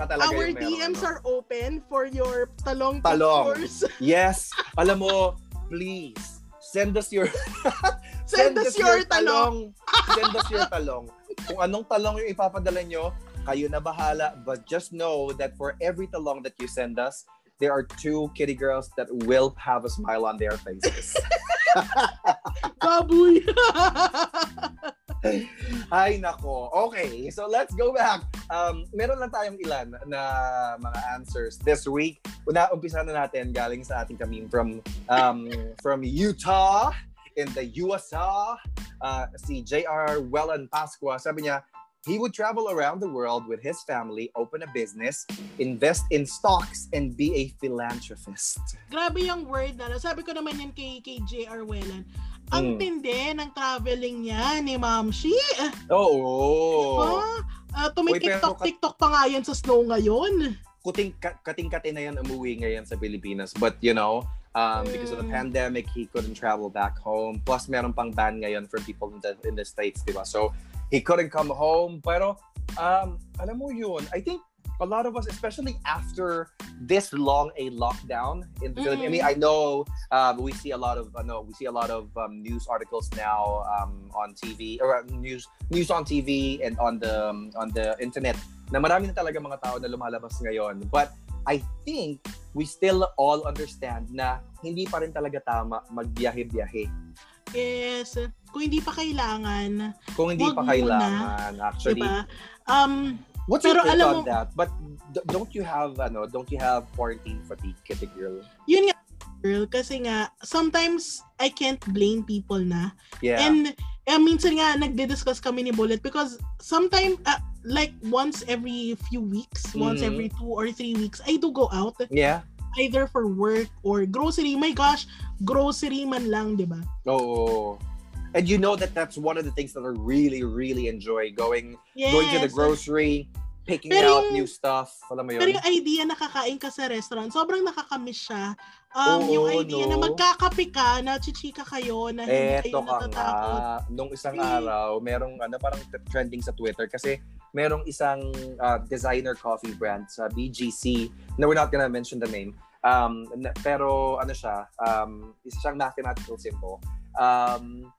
DMs ano. are open for your talong, Talong. pictures. Yes, alam mo, please, send us your Send, us your talong. send us your talong. Kung anong talong yung ipapadala nyo, kayo na bahala. But just know that for every talong that you send us, there are two kitty girls that will have a smile on their faces. Baboy. Ay, nako. Okay, so let's go back. Um, meron lang tayong ilan na mga answers this week. Una, umpisa na natin galing sa ating kami from um, from Utah in the USA. Uh, si JR Wellan Pasqua, sabi niya, he would travel around the world with his family, open a business, invest in stocks, and be a philanthropist. Grabe yung word na. Sabi ko naman yan kay, kay J.R. Wellan. Ang Mm. tindi ng traveling niya ni Ma'am Shi. Oo. Ah, uh, Oh. Uy, pero tumiktok kat- tiktok pa nga yan sa snow ngayon. kuting ka- kating-kate na yan umuwi ngayon sa Pilipinas. But you know, um, because of the Mm. pandemic, he couldn't travel back home. Plus, meron pang ban ngayon for people in the, in the States, di ba? So, he couldn't come home. Pero, um, alam mo yun, I think a lot of us, especially after this long a lockdown in the Philippines, I mean, I know um, we see a lot of, uh, no, we see a lot of um, news articles now um, on TV or uh, news news on TV and on the um, on the internet na marami na talaga mga tao na lumalabas ngayon. But I think we still all understand na hindi pa rin talaga tama magbiyahe-biyahe. Yes. Kung hindi pa kailangan, Kung hindi pa muna. kailangan, actually. diba? Um, What's Pero your take alam on mo- that? But don't you have, ano, don't you have quarantine fatigue, kitty girl? yun nga, girl, kasi nga, sometimes I can't blame people na. Yeah. And eh, minsan nga nagdi-discuss kami ni Bullet because sometimes uh, like once every few weeks, once Mhm. every two or three weeks, I do go out yeah. either for work or grocery. My gosh, grocery man lang, 'di ba? Oh. And you know that that's one of the things that I really, really enjoy going Yes. going to the grocery, picking Pero out yung- new stuff. Alam mo yun? Pero yung idea na kakain ka sa restaurant, sobrang nakakamiss siya. Um, Oo, yung idea na no? magkakape ka, na chichika kayo, na hindi Eto kayo ka nga. natatakot. Nung isang Eh. araw, merong ano, parang trending sa Twitter kasi merong isang uh, designer coffee brand sa BGC na we're not gonna mention the name. Um, na- pero ano siya, um, isa siyang mathematical symbol. Um,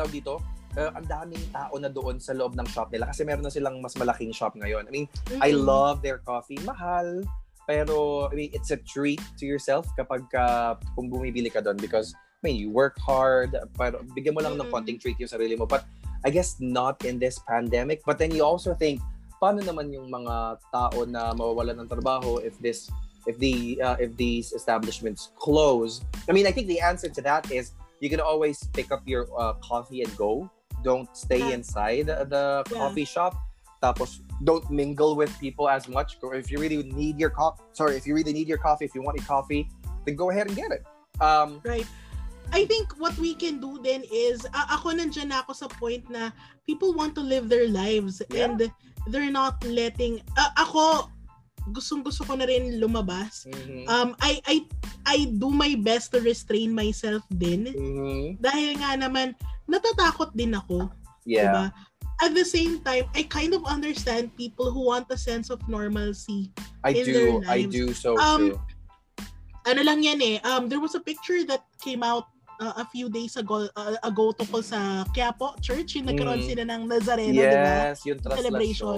tawag dito, uh, ang daming tao na doon sa loob ng shop nila kasi meron na silang mas malaking shop ngayon. I mean, I Mm-mm. love their coffee. Mahal. Pero, I mean, it's a treat to yourself kapag ka, kung bumibili ka doon because, I mean, you work hard, pero bigyan mo lang ng Mm. konting treat yung sarili mo. But, I guess not in this pandemic. But then you also think, paano naman yung mga tao na mawawalan ng trabaho if this, if the, uh, if these establishments close? I mean, I think the answer to that is you can always pick up your uh, coffee and go. Don't stay Yeah. inside the Yeah. coffee shop. Tapos, don't mingle with people as much. If you really need your coffee, sorry, if you really need your coffee, if you want your coffee, then go ahead and get it. Um, Right. I think what we can do then is, a- ako nandyan na ako sa point na people want to live their lives Yeah. and they're not letting, a- ako, gustong gusto ko na rin lumabas. mhm, Um, I, I, I do my best to restrain myself din. mhm, Dahil nga naman, natatakot din ako. yeah. Diba? At the same time, I kind of understand people who want a sense of normalcy. I in do. their I lives. do so Um, true. ano lang yan eh, um, there was a picture that came out uh, a few days ago uh, ago tungkol sa Quiapo Church, yung nagkaroon Mm. sila ng Nazareno, di ba? Yes, yung celebration.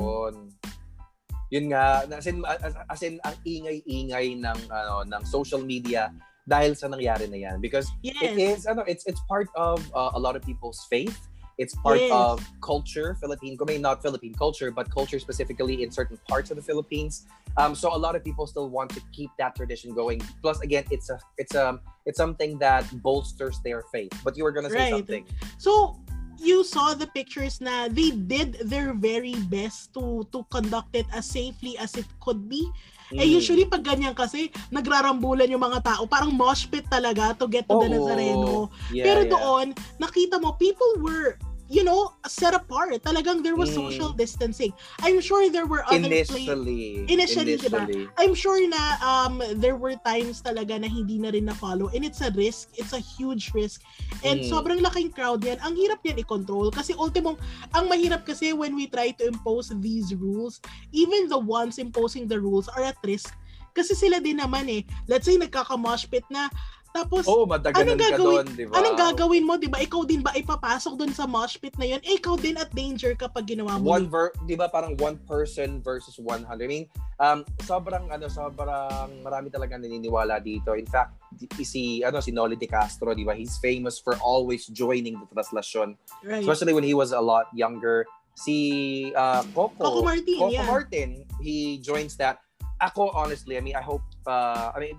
Yun nga, as in, as, as in ang ingay-ingay ng, ano, ng social media dahil sa nangyari na yan. Because Yes. it is, ano, it's, it's part of uh, a lot of people's faith. It's part Yes. of culture, Philippine, I mean, not Philippine culture, but culture specifically in certain parts of the Philippines. Um, so a lot of people still want to keep that tradition going. Plus, again, it's a, it's a, it's something that bolsters their faith. But you were gonna say Right. something. So, you saw the pictures na they did their very best to to conduct it as safely as it could be. Eh Mm. usually pag ganyan kasi nagrarambulan yung mga tao, parang mosh pit talaga to get to the Oo. Nazareno. Yeah, Pero yeah. doon, nakita mo people were you know, set apart. Talagang there was Mm. social distancing. I'm sure there were other places. initially, Initially, diba? initially. I'm sure na um there were times talaga na hindi na rin na-follow and it's a risk, it's a huge risk. And Mm. sobrang laking crowd yan. Ang hirap yan i-control kasi ultimong ang mahirap kasi when we try to impose these rules, even the ones imposing the rules are at risk. Kasi sila din naman eh. Let's say nagkaka-mosh pit na tapos Oh, Anong gagawin- doon, di ba? Anong gagawin mo, 'di ba? Ikaw din ba ipapasok doon sa mosh pit na 'yon? Eh, ikaw din at danger kapag ginawa mo. One ver, di ba parang one person versus 100. I mean, um, sobrang, ano, sobrang marami talaga naniniwala dito. In fact, si, ano, si Noli De Castro, di ba? He's famous for always joining the translasyon. right. Especially when he was a lot younger. Si uh, Coco, Coco Martin, Coco yeah. Martin, he joins that. Ako, honestly, I mean, I hope, uh, I mean,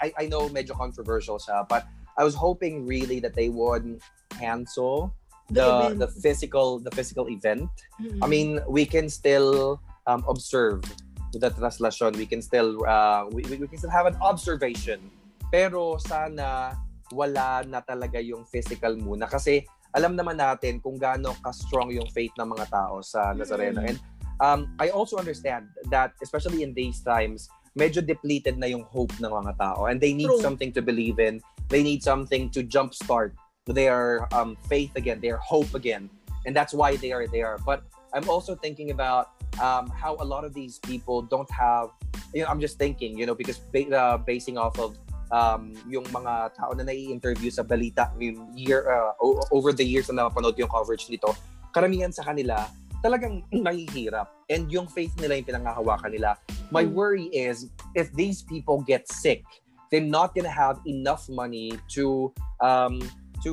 I, I know medyo controversial siya, but I was hoping really that they would cancel The the, the physical the physical event. Mm-mm. I mean, we can still um, observe the translasyon. We can still uh, we, we can still have an observation. Pero sana wala na talaga yung physical muna kasi alam naman natin kung gaano ka-strong yung faith ng mga tao sa Nazareno. Mm. And um, I also understand that especially in these times, medyo depleted na yung hope ng mga tao and they need True. something to believe in. They need something to jumpstart their um, faith again, their hope again. And that's why they are there. But I'm also thinking about um, how a lot of these people don't have, you know, I'm just thinking, you know, because ba- uh, basing off of um, yung mga tao na nai-interview sa balita yung year, uh, over the years na napanood yung coverage nito, karamihan sa kanila, talagang nahihirap. And yung faith nila yung pinangahawakan nila. My Mm. worry is if these people get sick, they're not gonna have enough money to um, to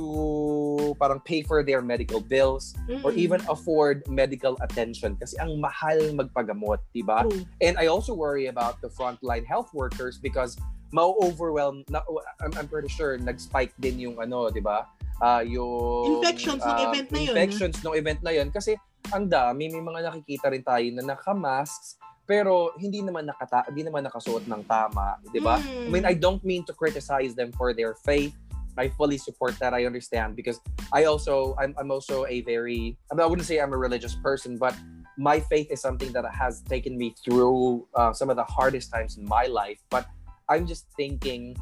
parang pay for their medical bills or Mm-mm. even afford medical attention kasi ang mahal magpagamot, di ba? True. And I also worry about the frontline health workers because ma-overwhelm na I'm, I'm pretty sure nag-spike din yung ano, 'di ba? Ah, yung Infections ng ah, event na yun, Infections ng event na yun kasi ang dami may mga nakikita rin tayo na naka-masks pero hindi naman nakata hindi naman nakasuot ng tama, 'di ba? I Mm. mean, I don't mean to criticize them for their faith. I fully support that. I understand because I also I'm I'm also a very I, mean, I wouldn't say I'm a religious person, but my faith is something that has taken me through uh, some of the hardest times in my life. But I'm just thinking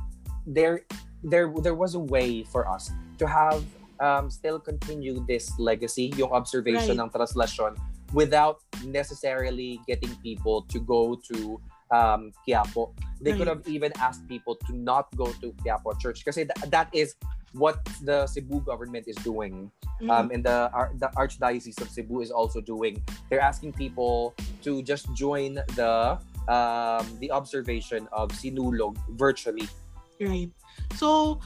there there there was a way for us to have um, still continue this legacy, yung observation Right. ng translasyon without necessarily getting people to go to um, Quiapo. They could have even asked people to not go to Quiapo Church because tha- that is what the Cebu government is doing Mm. um, and the Ar- the Archdiocese of Cebu is also doing. They're asking people to just join the um, the observation of Sinulog virtually. Right. So,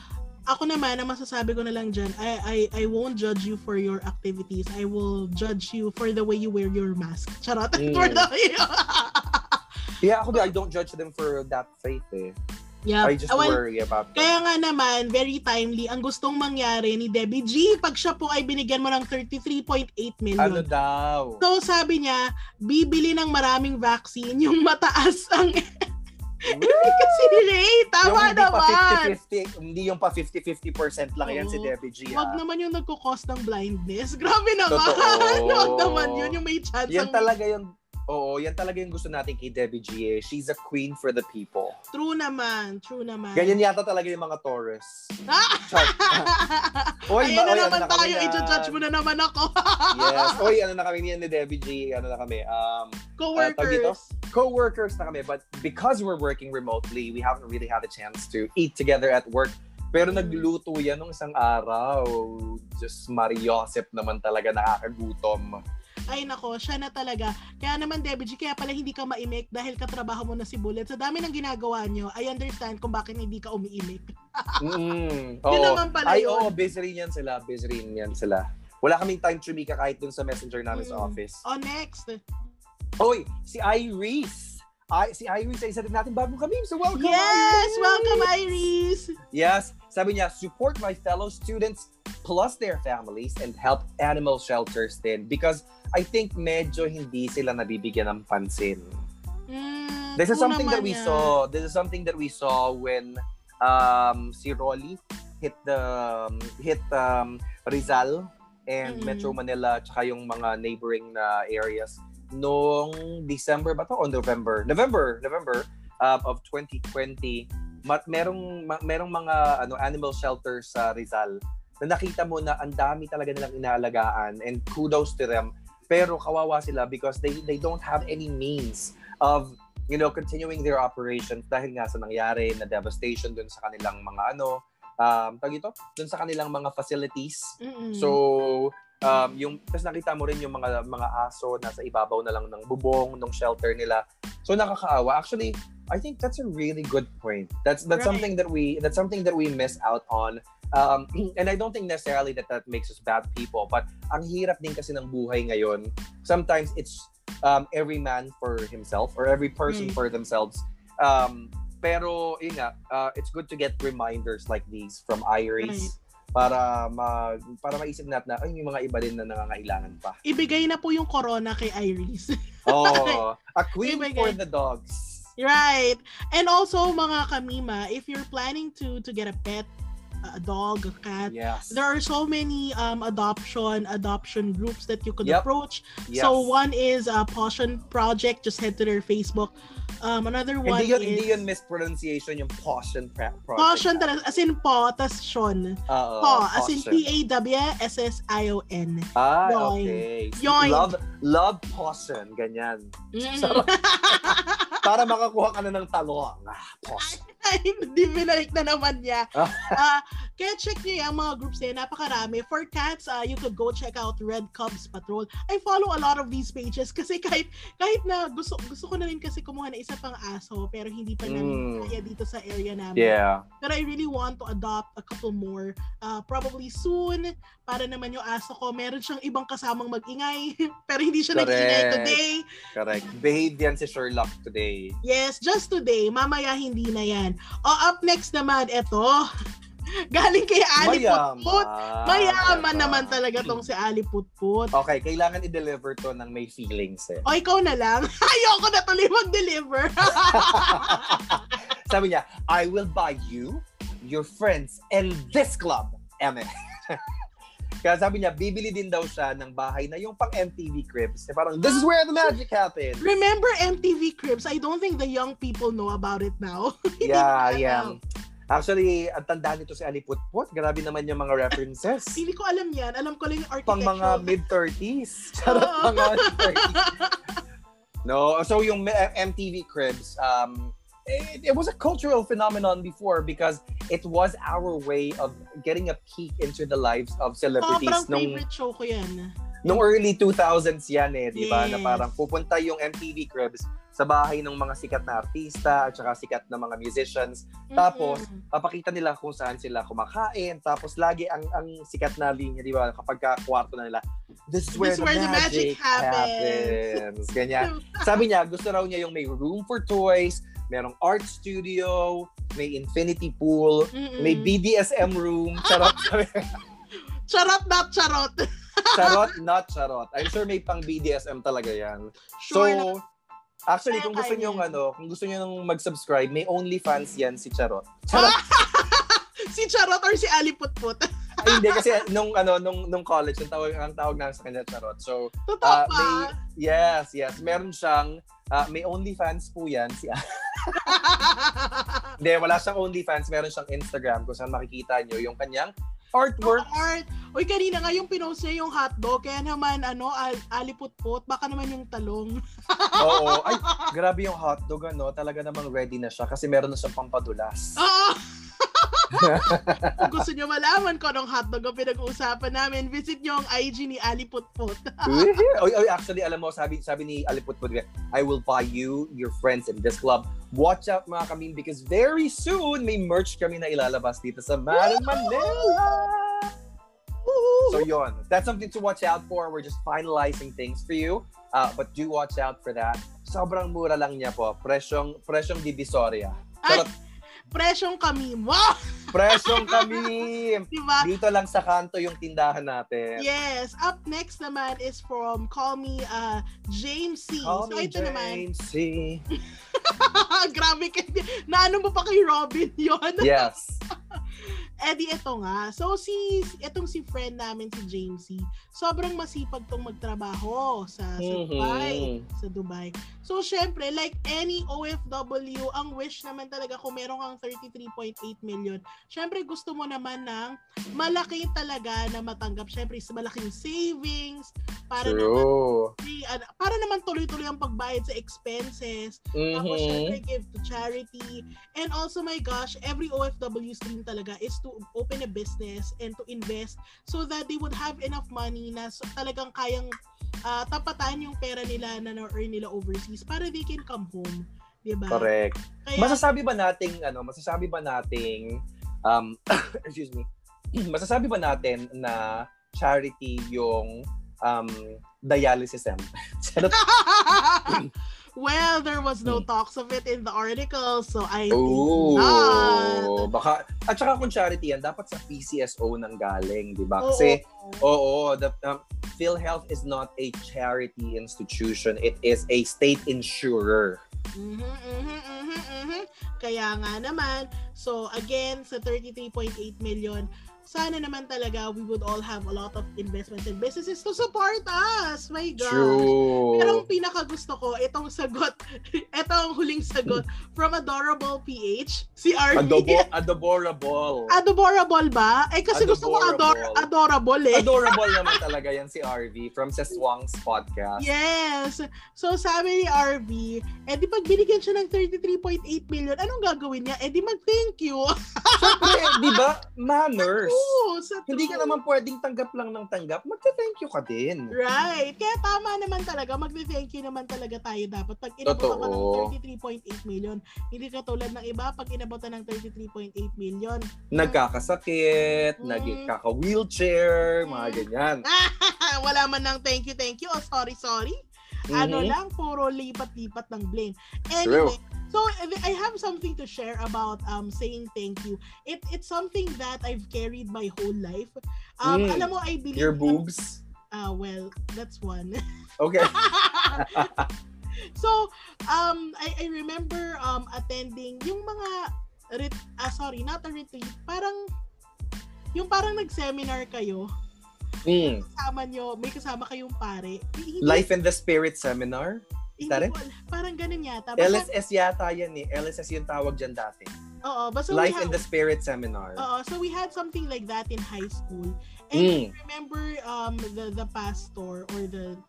ako naman, ang masasabi ko na lang dyan, I, I, I won't judge you for your activities. I will judge you for the way you wear your mask. Charot. Mm. For the Yeah, ako, I don't judge them for that faith. Eh. yeah. I just Well, worry about them. Kaya nga naman, very timely, ang gustong mangyari ni Debbie G, pag siya po ay binigyan mo ng 33.8 million. Ano daw? So sabi niya, bibili ng maraming vaccine yung mataas ang kasi Ray. yung Tama pa naman. 50-50, hindi yung pa 50-50% lang yan si Oo. Debbie G. Wag ah. naman yung nagkukos ng blindness. Grabe naman. Wag naman yun. Yung may chance. Yan ang- talaga yung Oo, yan talaga yung gusto natin kay Debbie G. Eh. She's a queen for the people. True naman. True naman. Ganyan yata talaga yung mga Taurus. Ah! Oy, Ayan ba- na oy, ano naman na kami tayo. yan? I-judge mo na naman ako. yes. Oy, ano na kami niyan ni Debbie G. Ano na kami? Um, tawag dito? Co-workers. na kami. But because we're working remotely, we haven't really had a chance to eat together at work. Pero Mm. nagluto yan nung isang araw. Just Mariosep naman talaga nakakagutom. Ay nako, siya na talaga. Kaya naman, Debbie G, kaya pala hindi ka maimik dahil katrabaho mo na si Bullet. Sa dami ng ginagawa nyo, I understand kung bakit hindi ka umiimik. Mm, Yun oo. naman pala Ay, yun. oo, busy rin yan sila. Busy rin yan sila. Wala kaming time tumika kahit dun sa messenger namin sa Mm. office. Oh, next. Hoy, si Iris. Ay, si Iris ay isa din natin bagong kami. So welcome, Yes! Iris! Welcome, Iris! Yes, sabi niya, support my fellow students plus their families and help animal shelters din because I think medyo hindi sila nabibigyan ng pansin. Mm, This is something that we yan. saw. This is something that we saw when um, si Rolly hit the um, hit um, Rizal and Mm-mm. Metro Manila tsaka yung mga neighboring na areas noong December ba to o November? November, November uh, of 2020. Ma- merong ma- merong mga ano animal shelters sa Rizal na nakita mo na ang dami talaga nilang inaalagaan and kudos to them pero kawawa sila because they they don't have any means of you know continuing their operations dahil nga sa nangyari na devastation dun sa kanilang mga ano um tawag ito dun sa kanilang mga facilities Mm-mm. so um yung tapos nakita mo rin yung mga mga aso nasa ibabaw na lang ng bubong ng shelter nila. So nakakaawa. Actually I think that's a really good point. That's that's Right. something that we that's something that we miss out on. Um and I don't think necessarily that that makes us bad people but ang hirap din kasi ng buhay ngayon. Sometimes it's um, every man for himself or every person Mm. for themselves. Um, pero yun nga, uh, it's good to get reminders like these from Iris para ma para maisip natin na ay may mga iba din na nangangailangan pa. Ibigay na po yung corona kay Iris. Oh, a queen Ibigay. for the dogs. right. And also, mga kamima, if you're planning to to get a pet, a dog, a cat, Yes. there are so many um adoption adoption groups that you could Yep. approach. yes. So one is a Potion Project. Just head to their Facebook. Um, another one hindi yun, is hindi yun mispronunciation yung Potion pra- Project. Potion, talaga, as in po, tas Sean. Oo, Po, as in P-A-W-S-S-I-O-N. Ah, Yoink. okay. Yoink. Love, love potion, ganyan. Mm. Sarap. Para makakuha ka na ng talong. Ah, potion. Hindi binalik na naman niya. Ah, kaya check niyo yung mga groups yun. Napakarami. For cats, ah, you could go check out Red Cubs Patrol. I follow a lot of these pages kasi kahit kahit na gusto gusto ko na rin kasi kumuha na isa pang aso pero hindi pa namin Mm. kaya dito sa area namin. Yeah. Pero I really want to adopt a couple more. Uh, probably soon. Para naman yung aso ko, meron siyang ibang kasamang mag-ingay. pero hindi siya Correct. nag-ingay today. Correct. Behave yan si Sherlock today. Yes, just today. Mamaya hindi na yan. O, up next naman, eto. Galing kay Ali Putput. Mayaman naman talaga tong si Ali Putput. Okay, kailangan i-deliver to ng may feelings eh. O, ikaw na lang. Ayoko na tuloy mag-deliver. Sabi niya, I will buy you, your friends, and this club. Eme. Kaya sabi niya, bibili din daw siya ng bahay na yung pang MTV Cribs. Eh, parang, this is where the magic happens. Remember MTV Cribs? I don't think the young people know about it now. Yeah, yeah. alam. Actually, ang tanda nito si Ali Putput. Grabe naman yung mga references. Hindi ko alam yan. Alam ko lang yung pang architectural. mga mid-30s. Charot, mga mid-30s. No, so yung MTV Cribs, um, it, it was a cultural phenomenon before because it was our way of getting a peek into the lives of celebrities Sobrang nung favorite show ko yan. nung early 2000s yan eh, di ba? Na Yes. parang pupunta yung MTV Cribs sa bahay ng mga sikat na artista at saka sikat na mga musicians. Tapos, Mm-mm. papakita nila kung saan sila kumakain. Tapos lagi ang ang sikat na linya, di ba? Kapag ka kwarto na nila, this is where, This is the, where the magic magic happens." happens. Ganyan. Sabi niya, gusto raw niya yung may room for toys, merong art studio, may infinity pool, Mm-mm. may BDSM room. Charot. Charot not charot. charot, not charot. I'm sure may pang BDSM talaga yan. Sure na. So, actually, Kaya kung gusto niyo yan. ano, kung gusto niyo nung mag-subscribe, may OnlyFans yan si Charot. Charot. si Charot or si Ali Putput? Ay, hindi kasi nung ano nung nung college ang tawag ang tawag namin sa kanya charot. So, Totoo pa. may yes, yes, meron siyang ah, may OnlyFans po 'yan si Hindi, wala siyang OnlyFans, meron siyang Instagram kung saan makikita niyo yung kanyang artwork. Art. Uy, kanina nga yung pinost niya yung hotdog. Kaya naman, ano, al aliputput. Baka naman yung talong. Oo. Ay, grabe yung hotdog ano, talaga namang ready na siya kasi meron na siyang pampadulas. Oo. Kung gusto nyo malaman kung anong hotdog ang pinag-uusapan namin, visit nyo ang IG ni Ali Putput. oy, oy, actually, alam mo, sabi, sabi ni Aliputput, I will buy you, your friends in this club. Watch out mga kami because very soon may merch kami na ilalabas dito sa Madam Manila. So yon, that's something to watch out for. We're just finalizing things for you. Uh, but do watch out for that. Sobrang mura lang niya po. Presyong, presyong Divisoria. Ay, Charot. Presyong kami. Wow! Presyong kami! Diba? Dito lang sa kanto yung tindahan natin. Yes. Up next naman is from Call Me uh, James C. Call so me ito naman, James C. grabe ka. Naano mo pa kay Robin yon Yes. Eh di ito nga. So si itong si friend namin si James C, sobrang masipag tong magtrabaho sa, sa Dubai, Mhm. sa Dubai. So syempre like any OFW, ang wish naman talaga kung meron kang 33.8 million, syempre gusto mo naman ng malaki talaga na matanggap. Syempre is malaking savings para naman True. ano, para naman tuloy-tuloy ang pagbayad sa expenses. Tapos, Mhm. syempre, give to charity. And also, my gosh, every OFW's dream talaga is to open a business and to invest so that they would have enough money na so- talagang kayang ah, tapatan yung pera nila na na-earn nila overseas para they can come home. Diba? Correct. Kaya, Masasabi ba nating ano, masasabi ba nating um excuse me. Masasabi ba natin na charity yung um dialysis center? Well, there was no talks of it in the article, so I think Oh, not. baka at saka kung charity yan, dapat sa PCSO nang galing, 'di ba? Oo. Kasi oo, the um, PhilHealth is not a charity institution. It is a state insurer. Mhm, mhm, mhm, mhm. Kaya nga naman, so again, sa 33.8 million, sana naman talaga we would all have a lot of investments and businesses to support us. My gosh. True. Pero ang pinaka gusto ko, itong sagot, itong huling sagot from Adorable PH, si RV. Adobo, adorable. Adorable ba? Eh kasi gusto ko ador Adorable. adorable eh. Adorable naman talaga yan si RV from Seswang's podcast. Yes. So sabi ni RV, eh di pag binigyan siya ng 33.8 million, anong gagawin niya? Eh di mag-thank you. Siyempre, di ba, manners. Oo, sa Hindi ka true. naman pwedeng tanggap lang ng tanggap. Magta-thank you ka din. Right. Kaya tama naman talaga. Magde-thank you naman talaga tayo dapat. Pag inabutan ka ng Totoo. 33.8 million, hindi katulad ng iba, pag inabutan ng 33.8 million, Nagkakasakit, Mm. nagkaka-wheelchair, mga Mm. ganyan. wala man ng thank you, thank you, o sorry, sorry. Ano Mhm. lang, puro lipat-lipat ng blame. Anyway, so I have something to share about um saying thank you. It it's something that I've carried my whole life. Um, Mm. alam mo, I believe Your boobs. Ah, well, that's one. Okay. so, um, I, I remember um attending yung mga ret- ah, sorry, not a retreat, parang yung parang nag-seminar kayo, Mm. kasama nyo, may kasama kayong pare. Life in the Spirit Seminar. Ko alam. Parang ganun yata. Basta, LSS yata yan eh. LSS yung tawag dyan dati. oo, basta Life we in the Spirit Seminar. oo, so we had something like that in high school. And Mm. I remember um the the pastor or the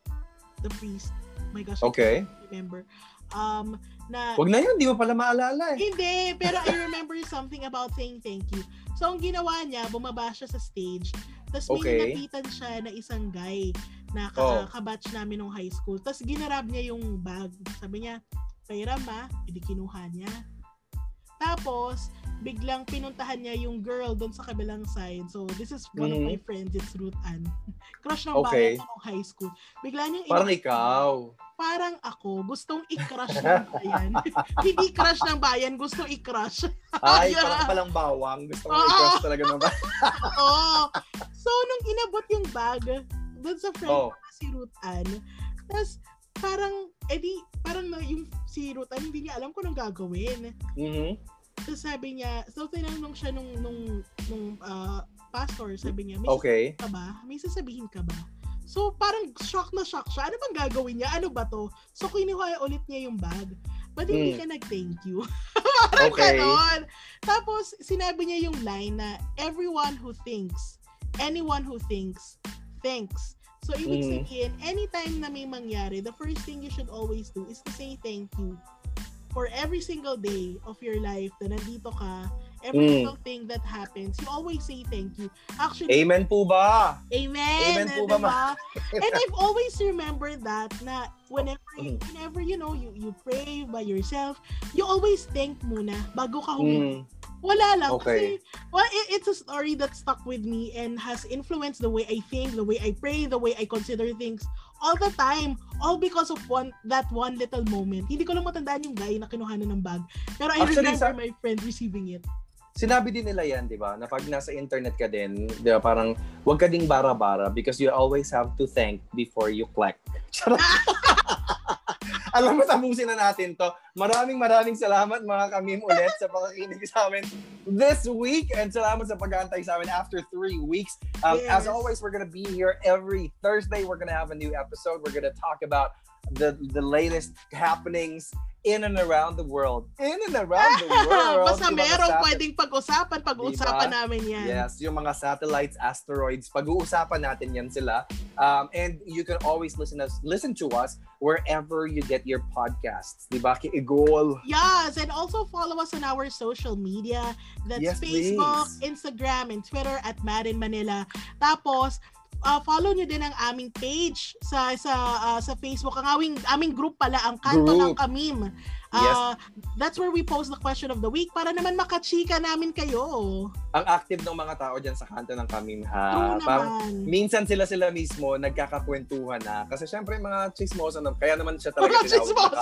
the priest. Oh my gosh, Okay. I remember. Um na Wag na yun, di mo pala maalala eh. Hindi, pero I remember something about saying thank you. So, ang ginawa niya, bumaba siya sa stage. Tapos may Okay. napitan siya na isang guy na Oh. ka- kabatch namin nung high school. Tapos ginarab niya yung bag. Sabi niya, pairam ha. Hindi kinuha niya. Tapos, biglang pinuntahan niya yung girl doon sa kabilang side. So, this is one of Mhm. my friends. It's Ruth Ann. Crush ng Okay. bayan ko nung high school. Bigla niyang Parang ina- ikaw. parang ako, gustong i-crush ng bayan. Hindi crush ng bayan, gustong i-crush. Ay, Yeah. parang palang bawang. Gusto i-cross talaga naman. Oo. So, nung inabot yung bag, doon sa friend Oh. ko na si Ruth Ann, tapos parang, edi, parang na, yung si Ruth Ann, hindi niya alam kung anong gagawin. Mhm. Tapos sabi niya, so tinanong siya nung, nung, nung ah, pastor, sabi niya, may Okay. ka ba? May sasabihin ka ba? So, parang shock na shock siya. Ano bang gagawin niya? Ano ba to? So, kinuha ulit niya yung bag. But hindi Mm. ka nag-thank you. parang Okay. ganon. Tapos, sinabi niya yung line na, everyone who thinks, anyone who thinks, thanks. So, ibig Mm. sabihin, anytime na may mangyari, the first thing you should always do is to say thank you for every single day of your life na nandito ka every Mm. little thing that happens, you always say thank you. Actually, Amen po ba? Amen. Amen po ba, diba? And I've always remembered that na whenever you, Mm. whenever you know you you pray by yourself, you always thank muna bago ka humingi. Mm. Wala lang Okay. kasi well it, it's a story that stuck with me and has influenced the way I think, the way I pray, the way I consider things all the time. All because of one that one little moment. Hindi ko lang matandaan yung guy na kinuhanan ng bag. Pero I Actually, remember sa- my friend receiving it. Sinabi din nila yan, di ba? Na pag nasa internet ka din, di ba, parang huwag ka ding bara-bara because you always have to thank before you collect. Charot. Alam mo, tapusin na natin to. Maraming maraming salamat mga kamim ulit sa pakakinig sa amin this week and salamat sa pag-aantay sa amin after three weeks. Um, Yes. As always, we're gonna be here every Thursday. We're gonna have a new episode. We're gonna talk about the the latest happenings in and around the world. In and around the world. Basta merong pwedeng pag-usapan, pag-uusapan namin yan. Yes, yung mga satellites, asteroids, pag-uusapan natin yan sila. Um, and you can always listen us listen to us wherever you get your podcasts. Di ba? Kiigol. Yes, and also follow us on our social media. That's Yes, Facebook, please. Instagram, and Twitter at Madden Manila. Tapos, uh, follow nyo din ang aming page sa sa uh, sa Facebook. Ang aming, aming group pala, ang Kanto ng Group. Kamim. Uh, That's where we post the question of the week para naman makachika namin kayo. Ang active ng mga tao dyan sa kanto ng Kamim True ha. Parang naman. minsan sila-sila mismo nagkakakwentuhan na. Kasi syempre mga chismosa na, kaya naman siya talaga Mga chismosa!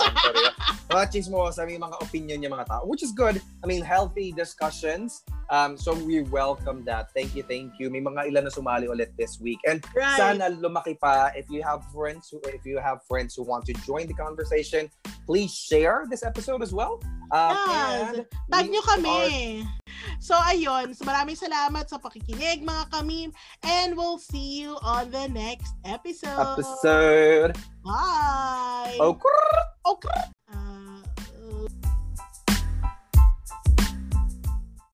Mga chismosa, may mga opinion yung mga tao. Which is good. I mean, healthy discussions. Um, so we welcome that. Thank you, thank you. May mga ilan na sumali ulit this week. And Right. sana lumaki pa. If you have friends who, if you have friends who want to join the conversation, please share this episode as well. Um, Yes. Tag nyo kami. are- So, ayun. So, maraming salamat sa pakikinig, mga kamim. And we'll see you on the next episode. episode. Bye! Okay. Okay.